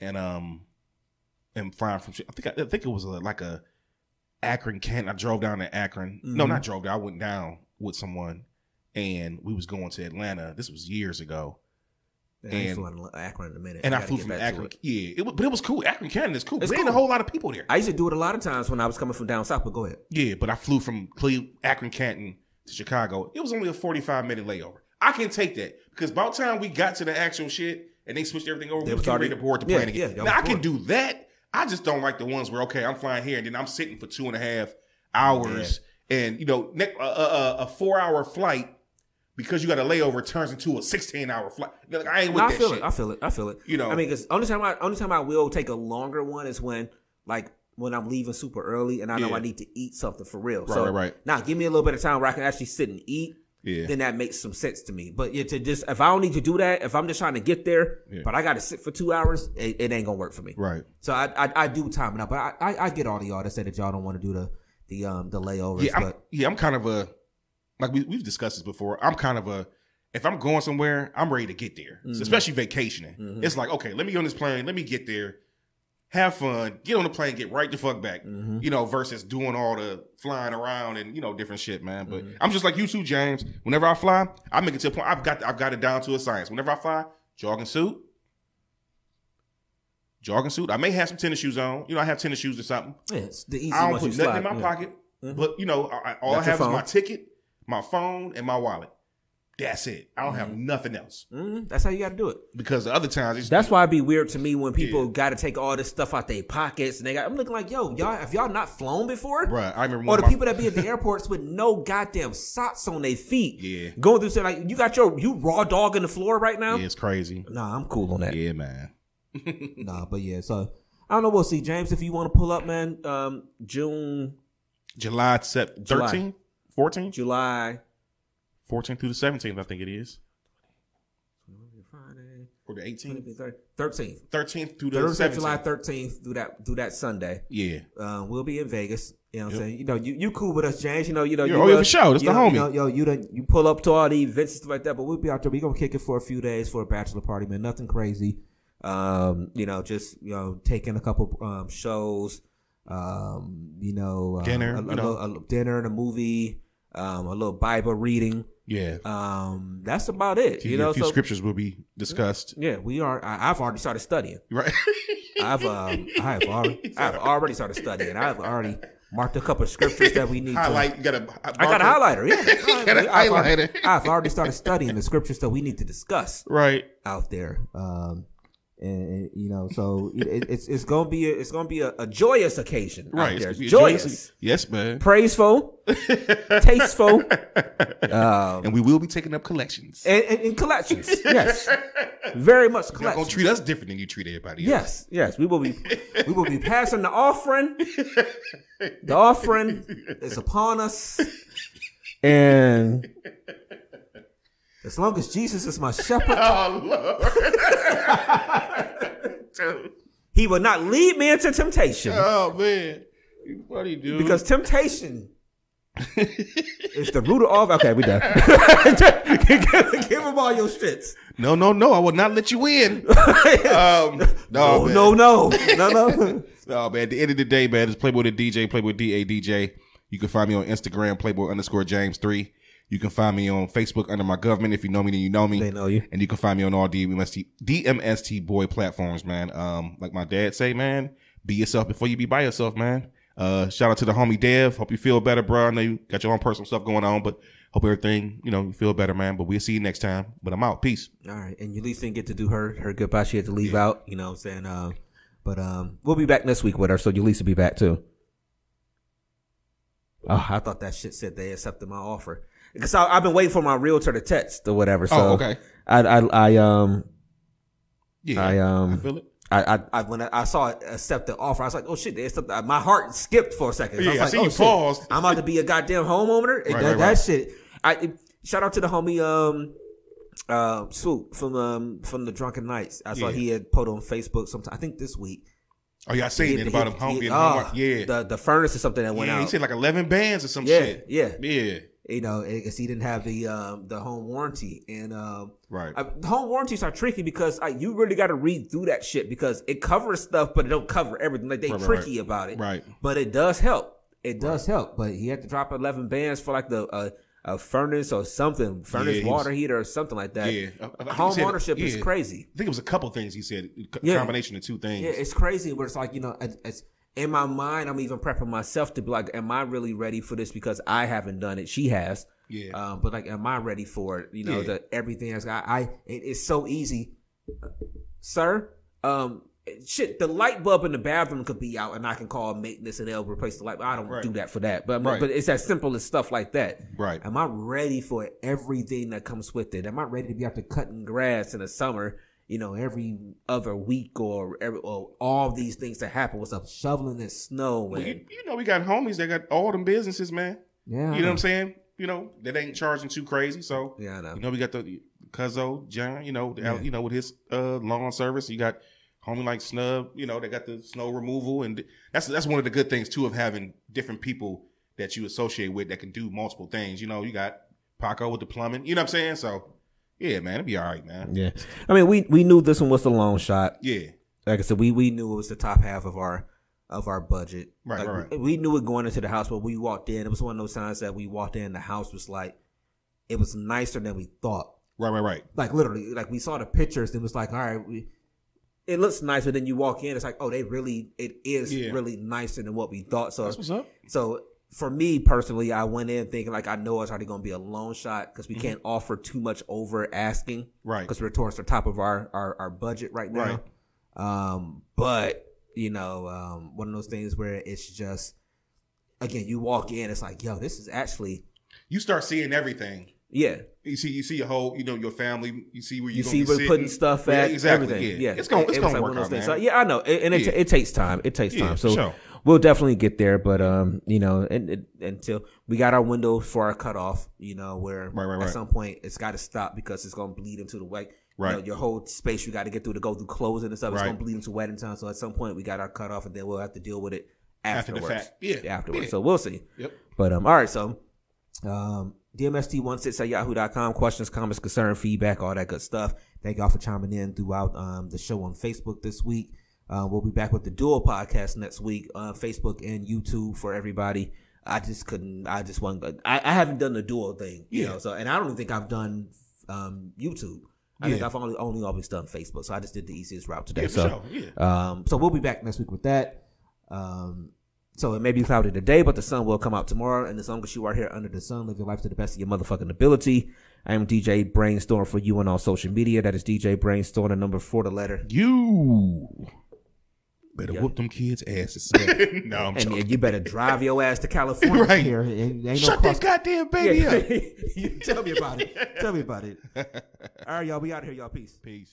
and um and flying from I think I, I think it was a, like a Akron Canton. I drove down to Akron. No, Mhm. not drove down. I went down with someone and we was going to Atlanta. This was years ago. Yeah, I and flew Akron in a minute. and I, gotta flew from Akron. it. Yeah, it, wa- but it was cool. Akron Canton is cool. It's ain't a whole lot of people there. I used to do it a lot of times when I was coming from down south. But go ahead. Yeah, but I flew from Cleveland, Akron, Canton to Chicago. It was only a 45 minute layover. I can take that because by the time we got to the actual shit and they switched everything over, They we was was already- to board the yeah, plane again. yeah, now I can do that. I just don't like the ones where okay, I'm flying here and then I'm sitting for two and a half hours, and you know, a, a, a four hour flight because you got a layover turns into a 16 hour flight. Like, I ain't with No, I that feel shit. it. I feel it. I feel it. You know. I mean, because only time I only time I will take a longer one is when like when I'm leaving super early and I know Yeah. I need to eat something for real. Right, so right, right. now give me a little bit of time where I can actually sit and eat. Yeah. Then that makes some sense to me. But yeah, to just if I don't need to do that, if I'm just trying to get there, Yeah. but I got to sit for two hours, it, it ain't gonna work for me. right. So I, I I do time it up, but I, I I get all of y'all that say that y'all don't want to do the the um the layovers. Yeah, I'm, but yeah, I'm kind of a like we, we've discussed this before. I'm kind of a if I'm going somewhere, I'm ready to get there, Mm-hmm. So especially vacationing. It's like okay, let me get on this plane, let me get there, have fun, get on the plane, get right the fuck back. Mm-hmm. You know, versus doing all the flying around and you know different shit, man. But Mm-hmm. I'm just like you too, James. Whenever I fly, I make it to a point. I've got I've got it down to a science. Whenever I fly, jogging suit. Jogging suit. I may have some tennis shoes on. You know, I have tennis shoes or something. yeah, it's the easy I don't put nothing slide. in my yeah. pocket. But you know, I, all I have is my ticket, my phone, and my wallet. That's it. I don't have nothing else Mhm, That's how you got to do it. because the other times it's That's why it'd be weird to me when people Yeah. got to take all this stuff out their pockets and they got. I'm looking like, yo, y'all, have y'all not flown before? Right. I remember Or the people that be at the airports with no goddamn socks on their feet. Yeah. Going through, say like, you got your you raw dog in the floor right now. Yeah, it's crazy. Nah, I'm cool on that. Yeah, man. [LAUGHS] Nah, but yeah. So I don't know. We'll see, James. If you want to pull up, man, um, June, July sep- July. 13th, 14th, July, 14th through the 17th, I think it is. Friday, Or the 18th, thirteenth. 13th through the Thursday, 17th. July thirteenth through that through that Sunday. Yeah. Uh, we'll be in Vegas. You know what I'm Yep. saying? You know, you, you cool with us, James. You know, you know, Yeah, you, oh, yeah, for sure. That's the know, homie. You know, yo, you done, you pull up to all the events and stuff like that, but we'll be out there. We gonna kick it for a few days for a bachelor party, man. Nothing crazy. Um, you know, just you know, taking a couple um shows. Um, you know, uh, Dinner, a, a you know. little, a dinner and a movie. Um, a little Bible reading. Yeah. Um, that's about it. You Yeah, know, a few so scriptures will be discussed. yeah, we are. I, I've already started studying. Right. [LAUGHS] I've um, I have [LAUGHS] already, I've already started studying. I've already marked a couple of scriptures that we need to. Highlight. You got a. I got a highlighter. Yeah, got a highlighter. I've already started studying the scriptures that we need to discuss Right. out there. Um, and, and, you know, so it, it's it's gonna be a, it's gonna be a, a joyous occasion Right. It's a joyous, Yes, man. praiseful, [LAUGHS] tasteful, um, And we will be taking up collections. and, and, and collections. [LAUGHS] Yes, very much You're gonna treat us different than you treat everybody else. Yes, yes, we will be we will be passing the offering. The offering is upon us, and as long as Jesus is my shepherd, [LAUGHS] Oh Lord. [LAUGHS] He will not lead me into temptation, oh man. You funny dude. because temptation [LAUGHS] is the root of all. Okay, we done. give, give him all your shits. no, no, no. I will not let you in. um, no, man. no, no, no, no. No, man. At the end of the day, man, it's Playboy the DJ, Playboy D A DJ. You can find me on Instagram, Playboy underscore James three. You can find me on Facebook under my government. If you know me, then you know me. They know you. And you can find me on all DMST DMST boy platforms, man. Um, like my dad say, man, be yourself before you be by yourself, man. Uh, shout out to the homie Dev. Hope you feel better, bro. I know you got your own personal stuff going on, but hope everything, you know, you feel better, man. But we'll see you next time. But I'm out. Peace. All right, and Eulise didn't get to do her her goodbye. She had to leave out. You know what I'm saying? Um, but um, we'll be back next week with her, so Eulise will be back too. Oh, I thought that shit said they accepted my offer because I, I've been waiting for my realtor to text or whatever. So Oh, okay. I I, I um Yeah. I um feel it. I, I, I when I saw it accept the offer, I was like, oh shit, they accepted. My heart skipped for a second. Yeah, was I like, see oh, you shit, paused. I'm about to be a goddamn homeowner. Right, that, right, that right. shit. I it- shout out to the homie um uh swoop from um from the drunken nights. I saw Yeah. he had put on Facebook sometime. I think this week. Oh, yeah, I seen it about him home he- oh, home. Yeah. the the furnace or something that went yeah, out. he said like 11 bands or some Yeah, shit. yeah. Yeah. You know, because he didn't have the um the home warranty and um Right. I, the home warranties are tricky because I, you really got to read through that shit because it covers stuff, but it don't cover everything. Like they Right, right, tricky right. about it, Right. But it does help. It does help. But he had to drop eleven bands for like the uh, a furnace or something, furnace was- water heater or something like that. Yeah, I- I think he home said- ownership is crazy. I think it was a couple things he said. a Yeah. Combination of two things. Yeah, it's crazy. But it's like you know, it's in my mind. I'm even prepping myself to be like, am I really ready for this? Because I haven't done it. She has. Yeah. Um, but like, am I ready for it? You know, Yeah. the everything else. I, I it, it's so easy, sir. Um, shit, the light bulb in the bathroom could be out, and I can call maintenance and they'll replace the light. I don't Right. do that for that. But Right. but it's as simple as stuff like that. Right. Am I ready for everything that comes with it? Am I ready to be out to cutting grass in the summer? You know, every other week or every or all these things that happen. What's up? Shoveling and snow Well, you, you know, we got homies that got all them businesses, man. yeah, You know what I'm saying? You know, that ain't charging too crazy. So, Yeah, know. you know, we got the Cuzzo, John, you know, the- Yeah. you know, with his uh lawn service. You got homie like Snub, you know, they got the snow removal. And that's that's one of the good things, too, of having different people that you associate with that can do multiple things. You know, you got Paco with the plumbing. You know what I'm saying? So, yeah, man, it'll be all right, man. Yeah, I mean, we we knew this one was the long shot. Yeah. Like I said, we we knew it was the top half of our of our budget. Right, Like, right, We, we knew it going into the house, but we walked in. It was one of those times that we walked in. The house was like, it was nicer than we thought. Right, right, right. Like literally, like we saw the pictures. And it was like, all right, we. It looks nicer. Then you walk in, it's like, oh, they really, it is Yeah. really nicer than what we thought. So That's what's up. so for me personally, I went in thinking like I know it's already going to be a long shot because we can't offer too much over asking, Mm-hmm. Right. Because we're towards the top of our our, our budget right now. Right. Um, but you know, um, one of those things where it's just again, you walk in, it's like, yo, this is actually You start seeing everything. yeah. You see, you see your whole, you know, your family. You see where You you see where putting stuff Yeah, at, exactly. everything. Yeah, Yeah, it's gonna, it's It was gonna like work one of out, those man. things. So, yeah, I know, and and it, Yeah. it takes time. It takes Yeah, time. for So sure. We'll definitely get there. But um, you know, and, and- until we got our window for our cutoff, you know, where Right, right, at right. some point it's got to stop because it's gonna bleed into the like. Right. You know, your whole space you got to get through to go through closing and stuff. It's gonna bleed into wedding time. So at some point we got our cutoff, and then we'll have to deal with it After the afterwards. fact. Yeah. afterwards. Yeah. So we'll see. Yep. But um, all right, so um, DMST16 at yahoo.com. Questions, comments, concern, feedback, all that good stuff. Thank y'all for chiming in throughout um, the show on Facebook this week. Uh, we'll be back with the dual podcast next week on Facebook and YouTube for everybody. I just couldn't. I just wasn't. I, I haven't done the dual thing, you Yeah. know. So, and I don't even think I've done um, YouTube. I think I've only only always done Facebook. So I just did the easiest route today. Yeah, so, sure. Yeah. um, so we'll be back next week with that. Um, so it may be cloudy today, but the sun will come out tomorrow. And as long as you are here under the sun, live your life to the best of your motherfucking ability. I am DJ Brainstorm for you on all social media. That is DJ Brainstorm, the number four, the letter. You better Yeah. whoop them kids' asses. [LAUGHS] no, I'm And, joking. and you better drive your ass to California. Right. Here, ain't, ain't Shut no that goddamn baby Yeah. up. [LAUGHS] [LAUGHS] Tell me about it. Tell me about it. All right, y'all. We out of here, y'all. Peace. Peace.